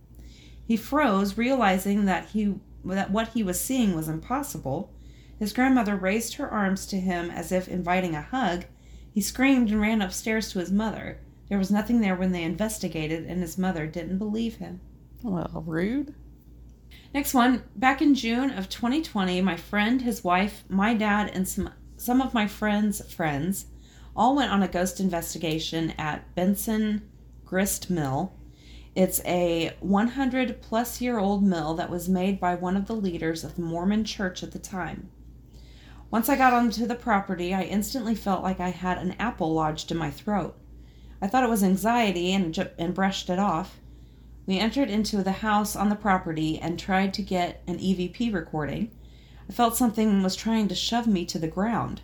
He froze, realizing that he that what he was seeing was impossible. His grandmother raised her arms to him as if inviting a hug. He screamed and ran upstairs to his mother. There was nothing there when they investigated, and his mother didn't believe him. Well, rude. Next one, back in June of 2020, my friend, his wife, my dad, and some some of my friends' friends all went on a ghost investigation at Benson Grist Mill. It's a 100 plus year old mill that was made by one of the leaders of the Mormon church at the time. Once I got onto the property, I instantly felt like I had an apple lodged in my throat. I thought it was anxiety and, ju- and brushed it off. We entered into the house on the property and tried to get an EVP recording. I felt something was trying to shove me to the ground.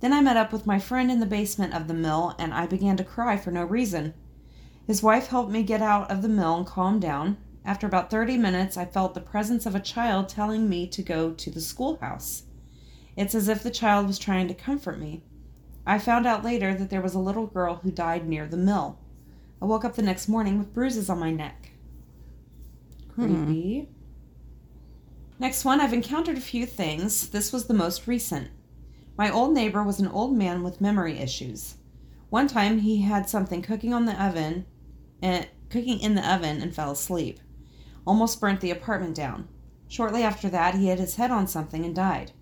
Then I met up with my friend in the basement of the mill and I began to cry for no reason. His wife helped me get out of the mill and calm down. After about 30 minutes, I felt the presence of a child telling me to go to the schoolhouse. It's as if the child was trying to comfort me. I found out later that there was a little girl who died near the mill. I woke up the next morning with bruises on my neck. Creepy. Next one, I've encountered a few things. This was the most recent. My old neighbor was an old man with memory issues. One time he had something cooking on the oven and cooking in the oven and fell asleep. Almost burnt the apartment down. Shortly after that, he hit his head on something and died.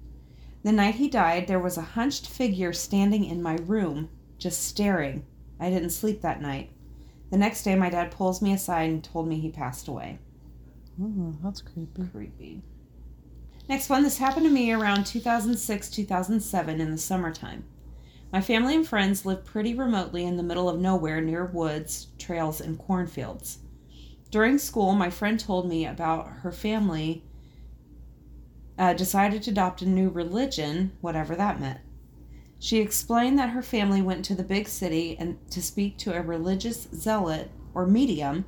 The night he died, there was a hunched figure standing in my room, just staring. I didn't sleep that night. The next day, my dad pulls me aside and told me he passed away. Oh, that's creepy. Creepy. Next one, this happened to me around 2006 2007 in the summertime. My family and friends lived pretty remotely in the middle of nowhere near woods, trails, and cornfields. During school, my friend told me about her family uh, decided to adopt a new religion, whatever that meant. She explained that her family went to the big city and to speak to a religious zealot or medium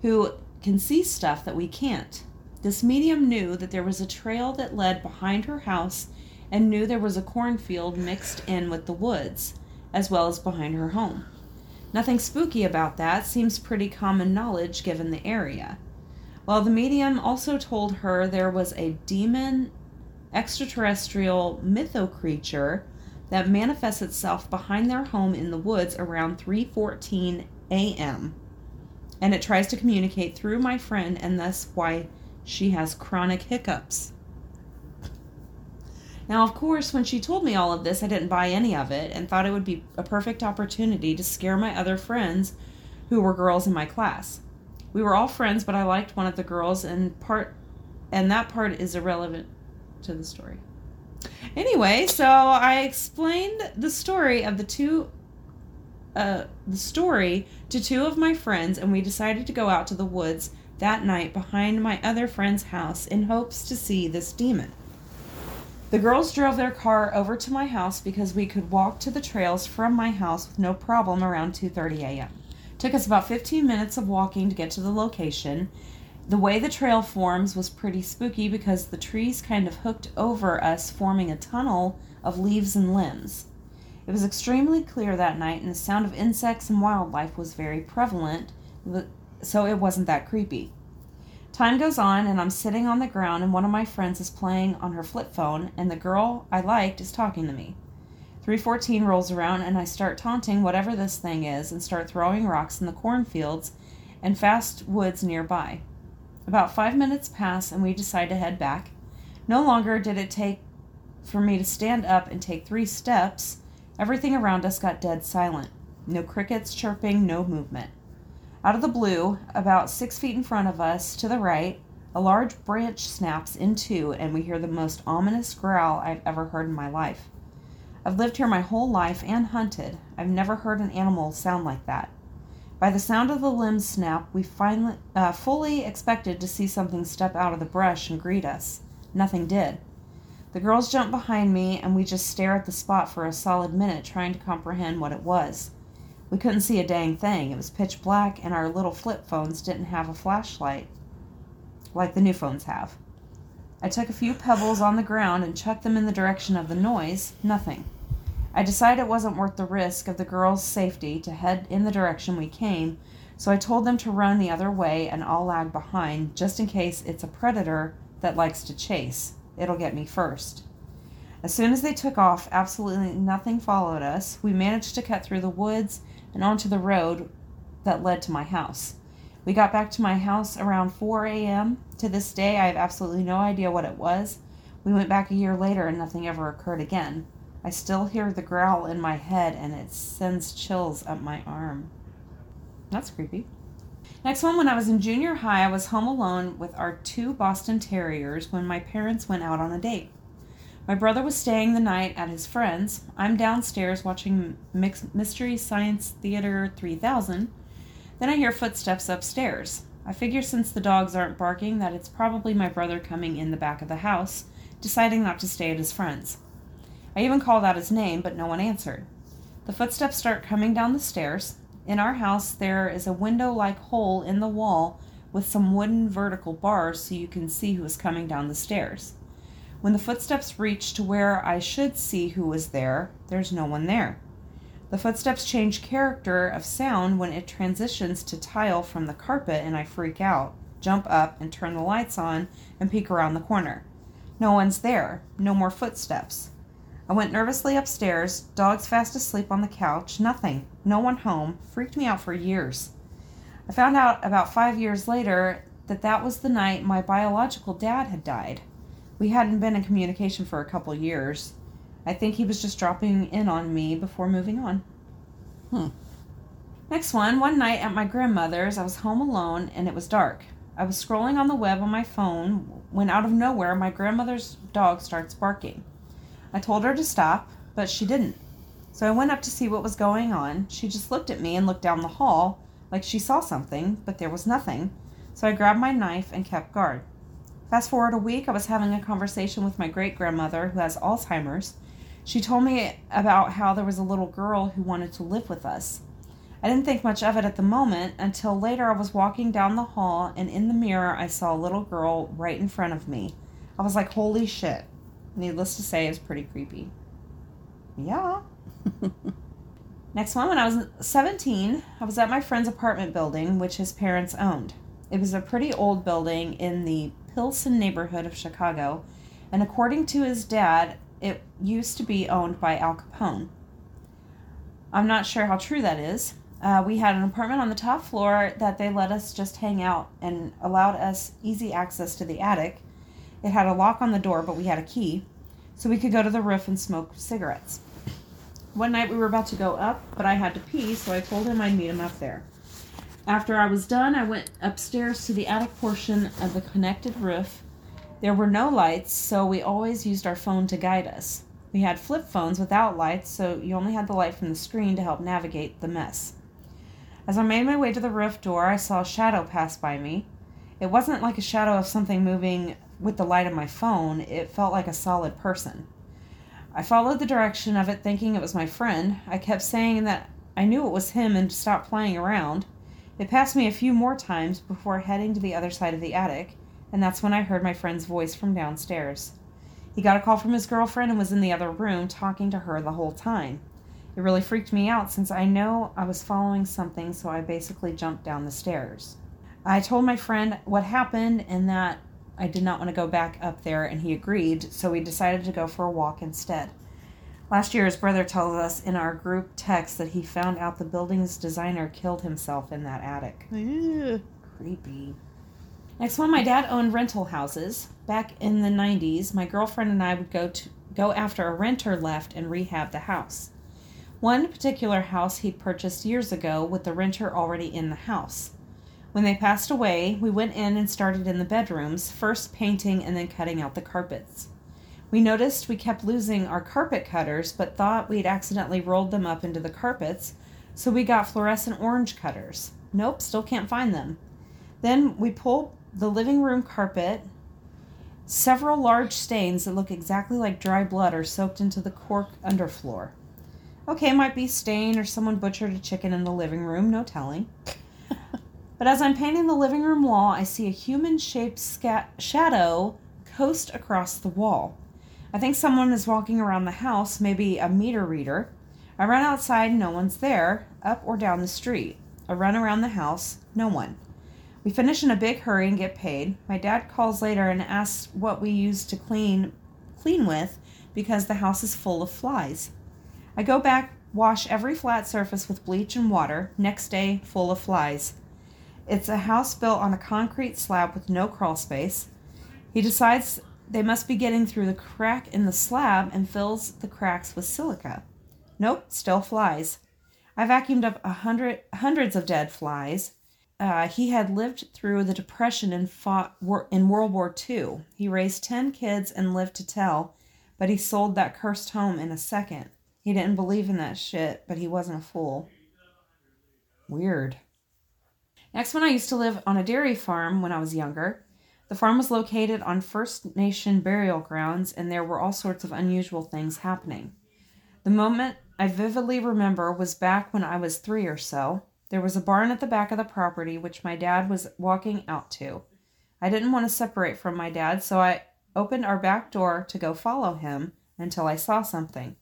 who can see stuff that we can't. This medium knew that there was a trail that led behind her house and knew there was a cornfield mixed in with the woods, as well as behind her home. Nothing spooky about that seems pretty common knowledge given the area. While the medium also told her there was a demon extraterrestrial mytho creature that manifests itself behind their home in the woods around 3:14 a.m. and it tries to communicate through my friend and thus why she has chronic hiccups. Now, of course, when she told me all of this, I didn't buy any of it and thought it would be a perfect opportunity to scare my other friends who were girls in my class. We were all friends, but I liked one of the girls and part and that part is irrelevant to the story. Anyway, so I explained the story of the two uh, the story to two of my friends, and we decided to go out to the woods that night behind my other friend's house in hopes to see this demon. The girls drove their car over to my house because we could walk to the trails from my house with no problem around 2:30 a.m. Took us about 15 minutes of walking to get to the location. The way the trail forms was pretty spooky because the trees kind of hooked over us, forming a tunnel of leaves and limbs. It was extremely clear that night, and the sound of insects and wildlife was very prevalent, so it wasn't that creepy. Time goes on, and I'm sitting on the ground, and one of my friends is playing on her flip phone, and the girl I liked is talking to me. 314 rolls around, and I start taunting whatever this thing is and start throwing rocks in the cornfields and fast woods nearby. About five minutes pass, and we decide to head back. No longer did it take for me to stand up and take three steps. Everything around us got dead silent. No crickets chirping, no movement. Out of the blue, about six feet in front of us, to the right, a large branch snaps in two, and we hear the most ominous growl I've ever heard in my life. I've lived here my whole life and hunted. I've never heard an animal sound like that. By the sound of the limbs snap, we finally uh, fully expected to see something step out of the brush and greet us. Nothing did. The girls jump behind me, and we just stare at the spot for a solid minute, trying to comprehend what it was. We couldn't see a dang thing. It was pitch black, and our little flip phones didn't have a flashlight like the new phones have. I took a few pebbles on the ground and chucked them in the direction of the noise. Nothing. I decided it wasn't worth the risk of the girls' safety to head in the direction we came, so I told them to run the other way and I'll lag behind just in case it's a predator that likes to chase. It'll get me first. As soon as they took off, absolutely nothing followed us. We managed to cut through the woods and onto the road that led to my house. We got back to my house around 4 a.m. To this day, I have absolutely no idea what it was. We went back a year later and nothing ever occurred again. I still hear the growl in my head and it sends chills up my arm. That's creepy. Next one, when I was in junior high, I was home alone with our two Boston Terriers when my parents went out on a date. My brother was staying the night at his friend's. I'm downstairs watching Mystery Science Theater 3000. Then I hear footsteps upstairs. I figure since the dogs aren't barking that it's probably my brother coming in the back of the house, deciding not to stay at his friend's. I even called out his name, but no one answered. The footsteps start coming down the stairs. In our house, there is a window like hole in the wall with some wooden vertical bars so you can see who is coming down the stairs. When the footsteps reach to where I should see who is there, there's no one there. The footsteps change character of sound when it transitions to tile from the carpet, and I freak out, jump up, and turn the lights on and peek around the corner. No one's there, no more footsteps. I went nervously upstairs, dogs fast asleep on the couch, nothing, no one home, freaked me out for years. I found out about five years later that that was the night my biological dad had died. We hadn't been in communication for a couple years. I think he was just dropping in on me before moving on. Hmm. Next one, one night at my grandmother's, I was home alone and it was dark. I was scrolling on the web on my phone when out of nowhere my grandmother's dog starts barking. I told her to stop, but she didn't. So I went up to see what was going on. She just looked at me and looked down the hall like she saw something, but there was nothing. So I grabbed my knife and kept guard. Fast forward a week, I was having a conversation with my great grandmother who has Alzheimer's. She told me about how there was a little girl who wanted to live with us. I didn't think much of it at the moment until later I was walking down the hall and in the mirror I saw a little girl right in front of me. I was like, holy shit. Needless to say, is pretty creepy. Yeah. Next one, when I was 17, I was at my friend's apartment building, which his parents owned. It was a pretty old building in the Pilsen neighborhood of Chicago, and according to his dad, it used to be owned by Al Capone. I'm not sure how true that is. Uh, we had an apartment on the top floor that they let us just hang out and allowed us easy access to the attic, it had a lock on the door, but we had a key, so we could go to the roof and smoke cigarettes. One night we were about to go up, but I had to pee, so I told him I'd meet him up there. After I was done, I went upstairs to the attic portion of the connected roof. There were no lights, so we always used our phone to guide us. We had flip phones without lights, so you only had the light from the screen to help navigate the mess. As I made my way to the roof door, I saw a shadow pass by me. It wasn't like a shadow of something moving with the light of my phone, it felt like a solid person. I followed the direction of it thinking it was my friend. I kept saying that I knew it was him and stopped playing around. It passed me a few more times before heading to the other side of the attic, and that's when I heard my friend's voice from downstairs. He got a call from his girlfriend and was in the other room talking to her the whole time. It really freaked me out since I know I was following something, so I basically jumped down the stairs. I told my friend what happened and that I did not want to go back up there, and he agreed, so we decided to go for a walk instead. Last year, his brother tells us in our group text that he found out the building's designer killed himself in that attic. Ew. Creepy. Next one, my dad owned rental houses. Back in the 90s, my girlfriend and I would go to go after a renter left and rehab the house. One particular house he'd purchased years ago with the renter already in the house. When they passed away, we went in and started in the bedrooms, first painting and then cutting out the carpets. We noticed we kept losing our carpet cutters, but thought we'd accidentally rolled them up into the carpets, so we got fluorescent orange cutters. Nope, still can't find them. Then we pulled the living room carpet. Several large stains that look exactly like dry blood are soaked into the cork underfloor. Okay, might be stain or someone butchered a chicken in the living room, no telling. but as I'm painting the living room wall, I see a human shaped shadow coast across the wall. I think someone is walking around the house, maybe a meter reader. I run outside, no one's there, up or down the street. I run around the house, no one. We finish in a big hurry and get paid. My dad calls later and asks what we use to clean clean with because the house is full of flies. I go back, wash every flat surface with bleach and water. Next day, full of flies. It's a house built on a concrete slab with no crawl space. He decides they must be getting through the crack in the slab and fills the cracks with silica. Nope, still flies. I vacuumed up a hundred hundreds of dead flies. Uh, he had lived through the Depression and fought wor- in World War II. He raised 10 kids and lived to tell, but he sold that cursed home in a second. He didn't believe in that shit, but he wasn't a fool. Weird. Next one, I used to live on a dairy farm when I was younger. The farm was located on First Nation burial grounds, and there were all sorts of unusual things happening. The moment I vividly remember was back when I was three or so. There was a barn at the back of the property which my dad was walking out to. I didn't want to separate from my dad, so I opened our back door to go follow him until I saw something.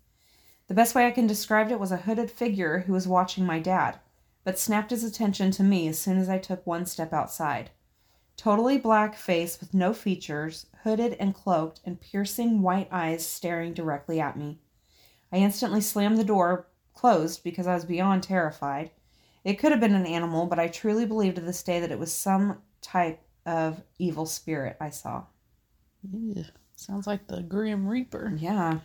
The best way I can describe it was a hooded figure who was watching my dad, but snapped his attention to me as soon as I took one step outside. Totally black face with no features, hooded and cloaked, and piercing white eyes staring directly at me. I instantly slammed the door closed because I was beyond terrified. It could have been an animal, but I truly believe to this day that it was some type of evil spirit I saw. Ew. Sounds like the Grim Reaper. Yeah.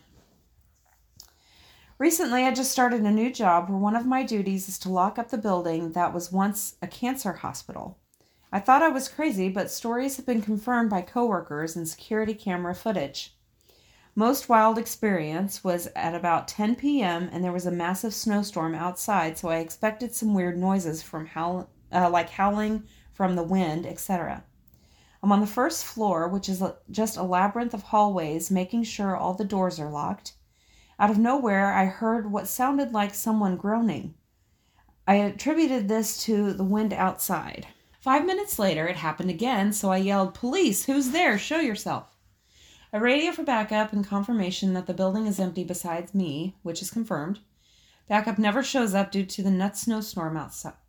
Recently, I just started a new job where one of my duties is to lock up the building that was once a cancer hospital. I thought I was crazy, but stories have been confirmed by coworkers and security camera footage. Most wild experience was at about 10 p.m. and there was a massive snowstorm outside, so I expected some weird noises from howl, uh, like howling from the wind, etc. I'm on the first floor, which is just a labyrinth of hallways, making sure all the doors are locked. Out of nowhere, I heard what sounded like someone groaning. I attributed this to the wind outside. Five minutes later, it happened again, so I yelled, Police, who's there? Show yourself. I radio for backup and confirmation that the building is empty besides me, which is confirmed. Backup never shows up due to the nut snowstorm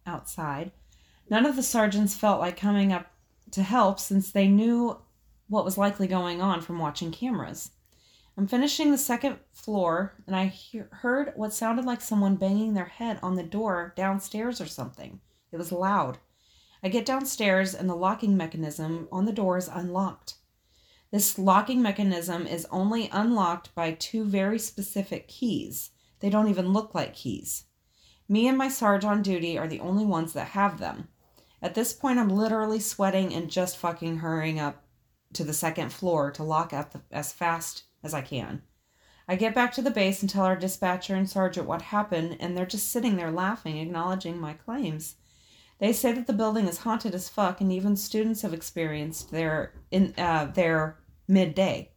outside. None of the sergeants felt like coming up to help since they knew what was likely going on from watching cameras. I'm finishing the second floor and I he- heard what sounded like someone banging their head on the door downstairs or something. It was loud. I get downstairs and the locking mechanism on the door is unlocked. This locking mechanism is only unlocked by two very specific keys. They don't even look like keys. Me and my sarge on duty are the only ones that have them. At this point, I'm literally sweating and just fucking hurrying up to the second floor to lock up the, as fast as I can. I get back to the base and tell our dispatcher and sergeant what happened, and they're just sitting there laughing, acknowledging my claims. They say that the building is haunted as fuck, and even students have experienced their in uh, their midday.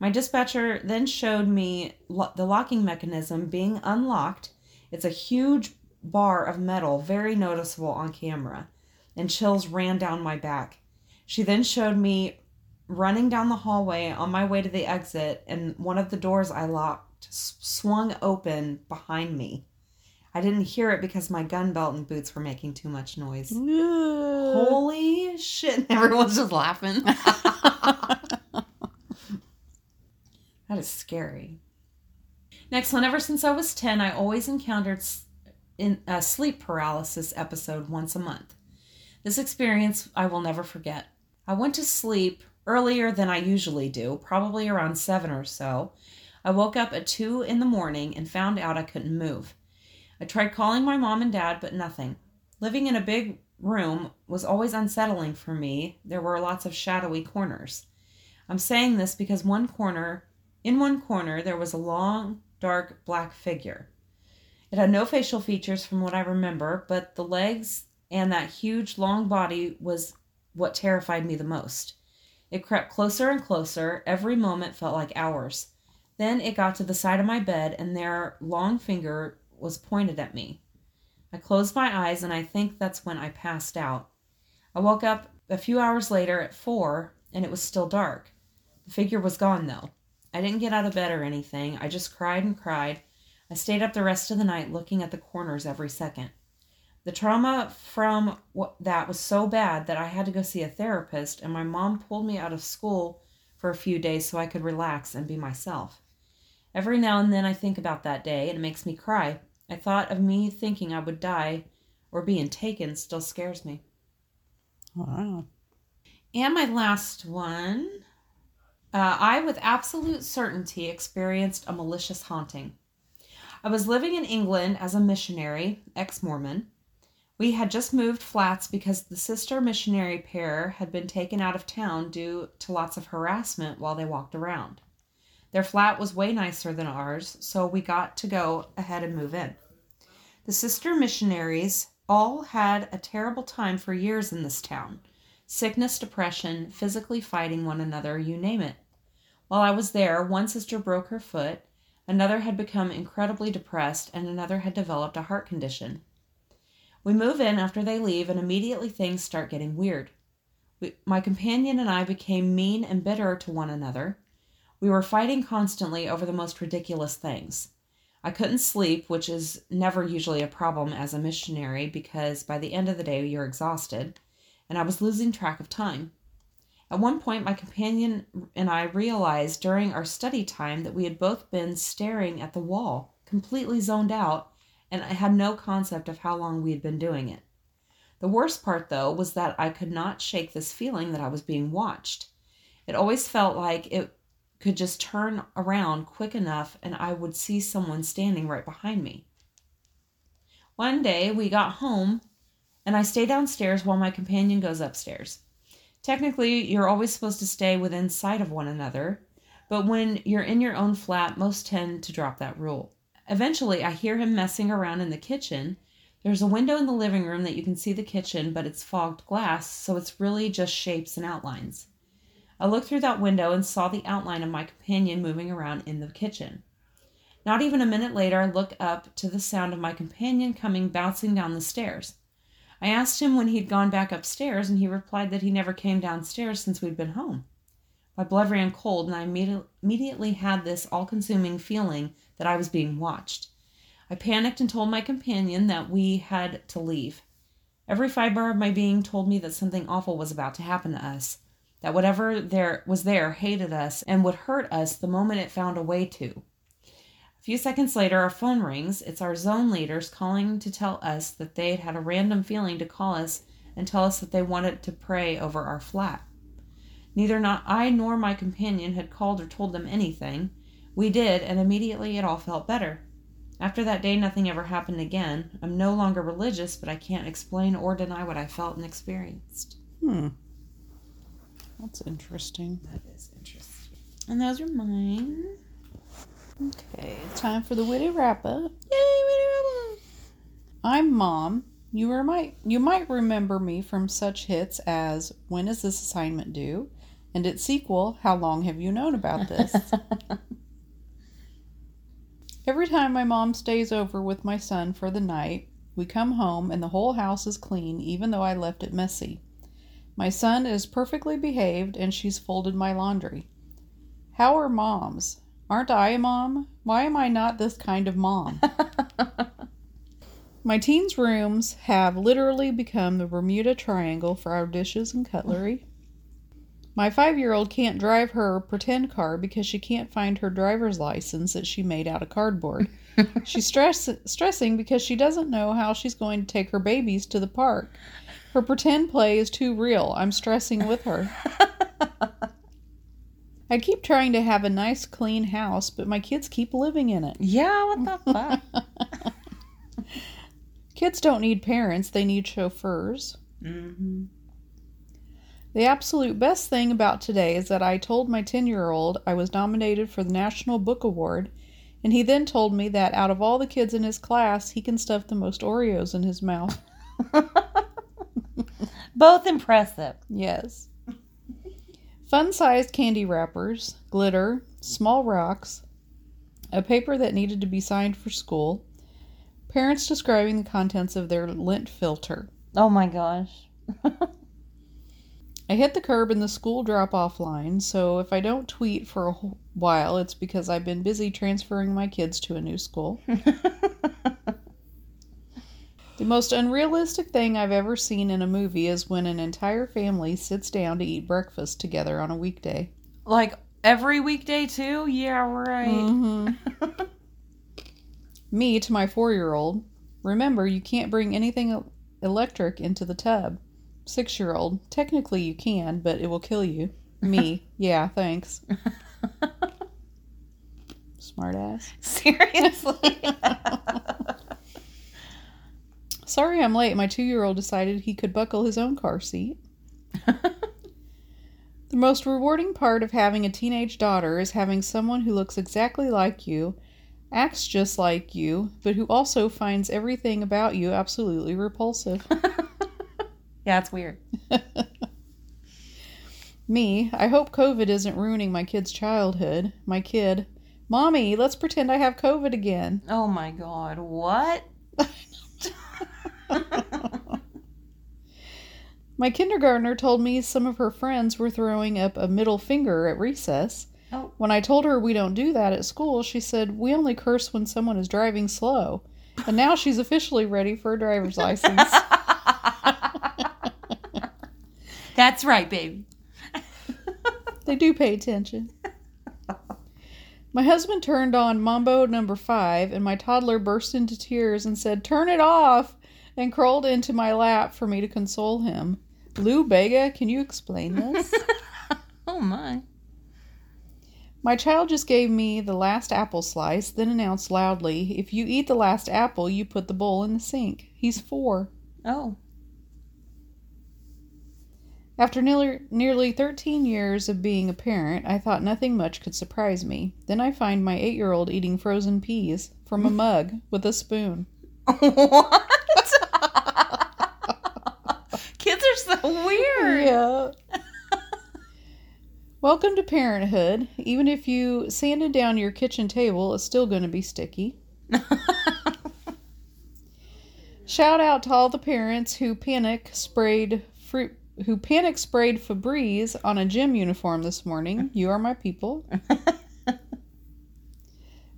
My dispatcher then showed me lo- the locking mechanism being unlocked. It's a huge bar of metal, very noticeable on camera, and chills ran down my back. She then showed me running down the hallway on my way to the exit, and one of the doors I locked swung open behind me. I didn't hear it because my gun belt and boots were making too much noise. Holy shit. Everyone's just laughing. that is scary. Next one. Ever since I was 10, I always encountered in a sleep paralysis episode once a month. This experience I will never forget. I went to sleep earlier than I usually do, probably around 7 or so. I woke up at 2 in the morning and found out I couldn't move. I tried calling my mom and dad, but nothing. Living in a big room was always unsettling for me. There were lots of shadowy corners. I'm saying this because one corner, in one corner, there was a long, dark black figure. It had no facial features from what I remember, but the legs and that huge, long body was what terrified me the most. It crept closer and closer. Every moment felt like hours. Then it got to the side of my bed, and their long finger was pointed at me. I closed my eyes, and I think that's when I passed out. I woke up a few hours later at four, and it was still dark. The figure was gone, though. I didn't get out of bed or anything. I just cried and cried. I stayed up the rest of the night looking at the corners every second. The trauma from what, that was so bad that I had to go see a therapist, and my mom pulled me out of school for a few days so I could relax and be myself. Every now and then I think about that day, and it makes me cry. I thought of me thinking I would die or being taken still scares me. Wow. And my last one uh, I, with absolute certainty, experienced a malicious haunting. I was living in England as a missionary, ex Mormon. We had just moved flats because the sister missionary pair had been taken out of town due to lots of harassment while they walked around. Their flat was way nicer than ours, so we got to go ahead and move in. The sister missionaries all had a terrible time for years in this town sickness, depression, physically fighting one another, you name it. While I was there, one sister broke her foot, another had become incredibly depressed, and another had developed a heart condition. We move in after they leave, and immediately things start getting weird. We, my companion and I became mean and bitter to one another. We were fighting constantly over the most ridiculous things. I couldn't sleep, which is never usually a problem as a missionary because by the end of the day you're exhausted, and I was losing track of time. At one point, my companion and I realized during our study time that we had both been staring at the wall, completely zoned out, and I had no concept of how long we had been doing it. The worst part, though, was that I could not shake this feeling that I was being watched. It always felt like it could just turn around quick enough and I would see someone standing right behind me. One day we got home and I stay downstairs while my companion goes upstairs. Technically, you're always supposed to stay within sight of one another, but when you're in your own flat, most tend to drop that rule. Eventually, I hear him messing around in the kitchen. There's a window in the living room that you can see the kitchen, but it's fogged glass, so it's really just shapes and outlines. I looked through that window and saw the outline of my companion moving around in the kitchen. Not even a minute later, I look up to the sound of my companion coming bouncing down the stairs. I asked him when he'd gone back upstairs, and he replied that he never came downstairs since we'd been home. My blood ran cold, and I immediately had this all consuming feeling that I was being watched. I panicked and told my companion that we had to leave. Every fiber of my being told me that something awful was about to happen to us, that whatever there was there hated us and would hurt us the moment it found a way to. A few seconds later, our phone rings. It's our zone leaders calling to tell us that they'd had a random feeling to call us and tell us that they wanted to pray over our flat. Neither not I nor my companion had called or told them anything. We did, and immediately it all felt better. After that day, nothing ever happened again. I'm no longer religious, but I can't explain or deny what I felt and experienced. Hmm. That's interesting. That is interesting. And those are mine. Okay, it's time for the witty wrap up. Yay, witty wrap up! I'm mom. You were might you might remember me from such hits as When is this assignment due? And its sequel, How long have you known about this? Every time my mom stays over with my son for the night, we come home and the whole house is clean even though I left it messy. My son is perfectly behaved and she's folded my laundry. How are moms? Aren't I a mom? Why am I not this kind of mom? My teens' rooms have literally become the Bermuda Triangle for our dishes and cutlery. My five year old can't drive her pretend car because she can't find her driver's license that she made out of cardboard. she's stress- stressing because she doesn't know how she's going to take her babies to the park. Her pretend play is too real. I'm stressing with her. I keep trying to have a nice, clean house, but my kids keep living in it. Yeah, what the fuck? Kids don't need parents, they need chauffeurs. mm-hmm. The absolute best thing about today is that I told my 10 year old I was nominated for the National Book Award, and he then told me that out of all the kids in his class, he can stuff the most Oreos in his mouth. Both impressive. Yes. Fun sized candy wrappers, glitter, small rocks, a paper that needed to be signed for school, parents describing the contents of their lint filter. Oh my gosh. I hit the curb in the school drop off line, so if I don't tweet for a while, it's because I've been busy transferring my kids to a new school. the most unrealistic thing I've ever seen in a movie is when an entire family sits down to eat breakfast together on a weekday. like every weekday too? Yeah, right. Mm-hmm. Me to my four year old, remember you can't bring anything electric into the tub. Six year old, technically you can, but it will kill you. Me, yeah, thanks. Smart ass. Seriously. Sorry I'm late. My two year old decided he could buckle his own car seat. The most rewarding part of having a teenage daughter is having someone who looks exactly like you, acts just like you, but who also finds everything about you absolutely repulsive. Yeah, it's weird. Me, I hope COVID isn't ruining my kid's childhood. My kid, Mommy, let's pretend I have COVID again. Oh my god. What? My kindergartner told me some of her friends were throwing up a middle finger at recess. Oh. When I told her we don't do that at school, she said, We only curse when someone is driving slow. And now she's officially ready for a driver's license. That's right, baby. they do pay attention. My husband turned on Mambo number five, and my toddler burst into tears and said, Turn it off! and crawled into my lap for me to console him. Lou Bega, can you explain this? Oh my. My child just gave me the last apple slice, then announced loudly, If you eat the last apple, you put the bowl in the sink. He's four. Oh. After nearly, nearly 13 years of being a parent, I thought nothing much could surprise me. Then I find my eight year old eating frozen peas from a mug with a spoon. what? Kids are so weird. Yeah. Welcome to parenthood. Even if you sanded down your kitchen table, it's still going to be sticky. Shout out to all the parents who panic sprayed fruit who panic sprayed Febreze on a gym uniform this morning. You are my people.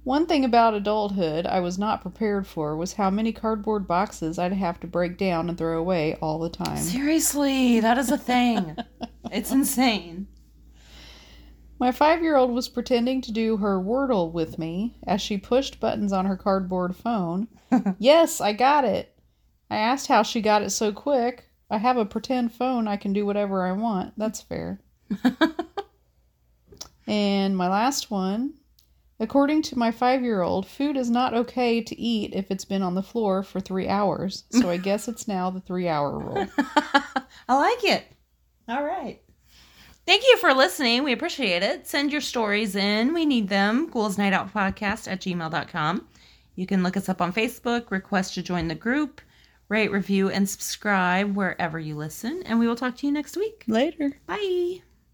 One thing about adulthood I was not prepared for was how many cardboard boxes I'd have to break down and throw away all the time. Seriously, that is a thing. it's insane. My five year old was pretending to do her Wordle with me as she pushed buttons on her cardboard phone. yes, I got it. I asked how she got it so quick. I have a pretend phone I can do whatever I want. That's fair. and my last one. According to my five year old, food is not okay to eat if it's been on the floor for three hours. So I guess it's now the three hour rule. I like it. All right. Thank you for listening. We appreciate it. Send your stories in. We need them. Ghouls Night Out Podcast at gmail.com. You can look us up on Facebook, request to join the group, rate, review, and subscribe wherever you listen. And we will talk to you next week. Later. Bye.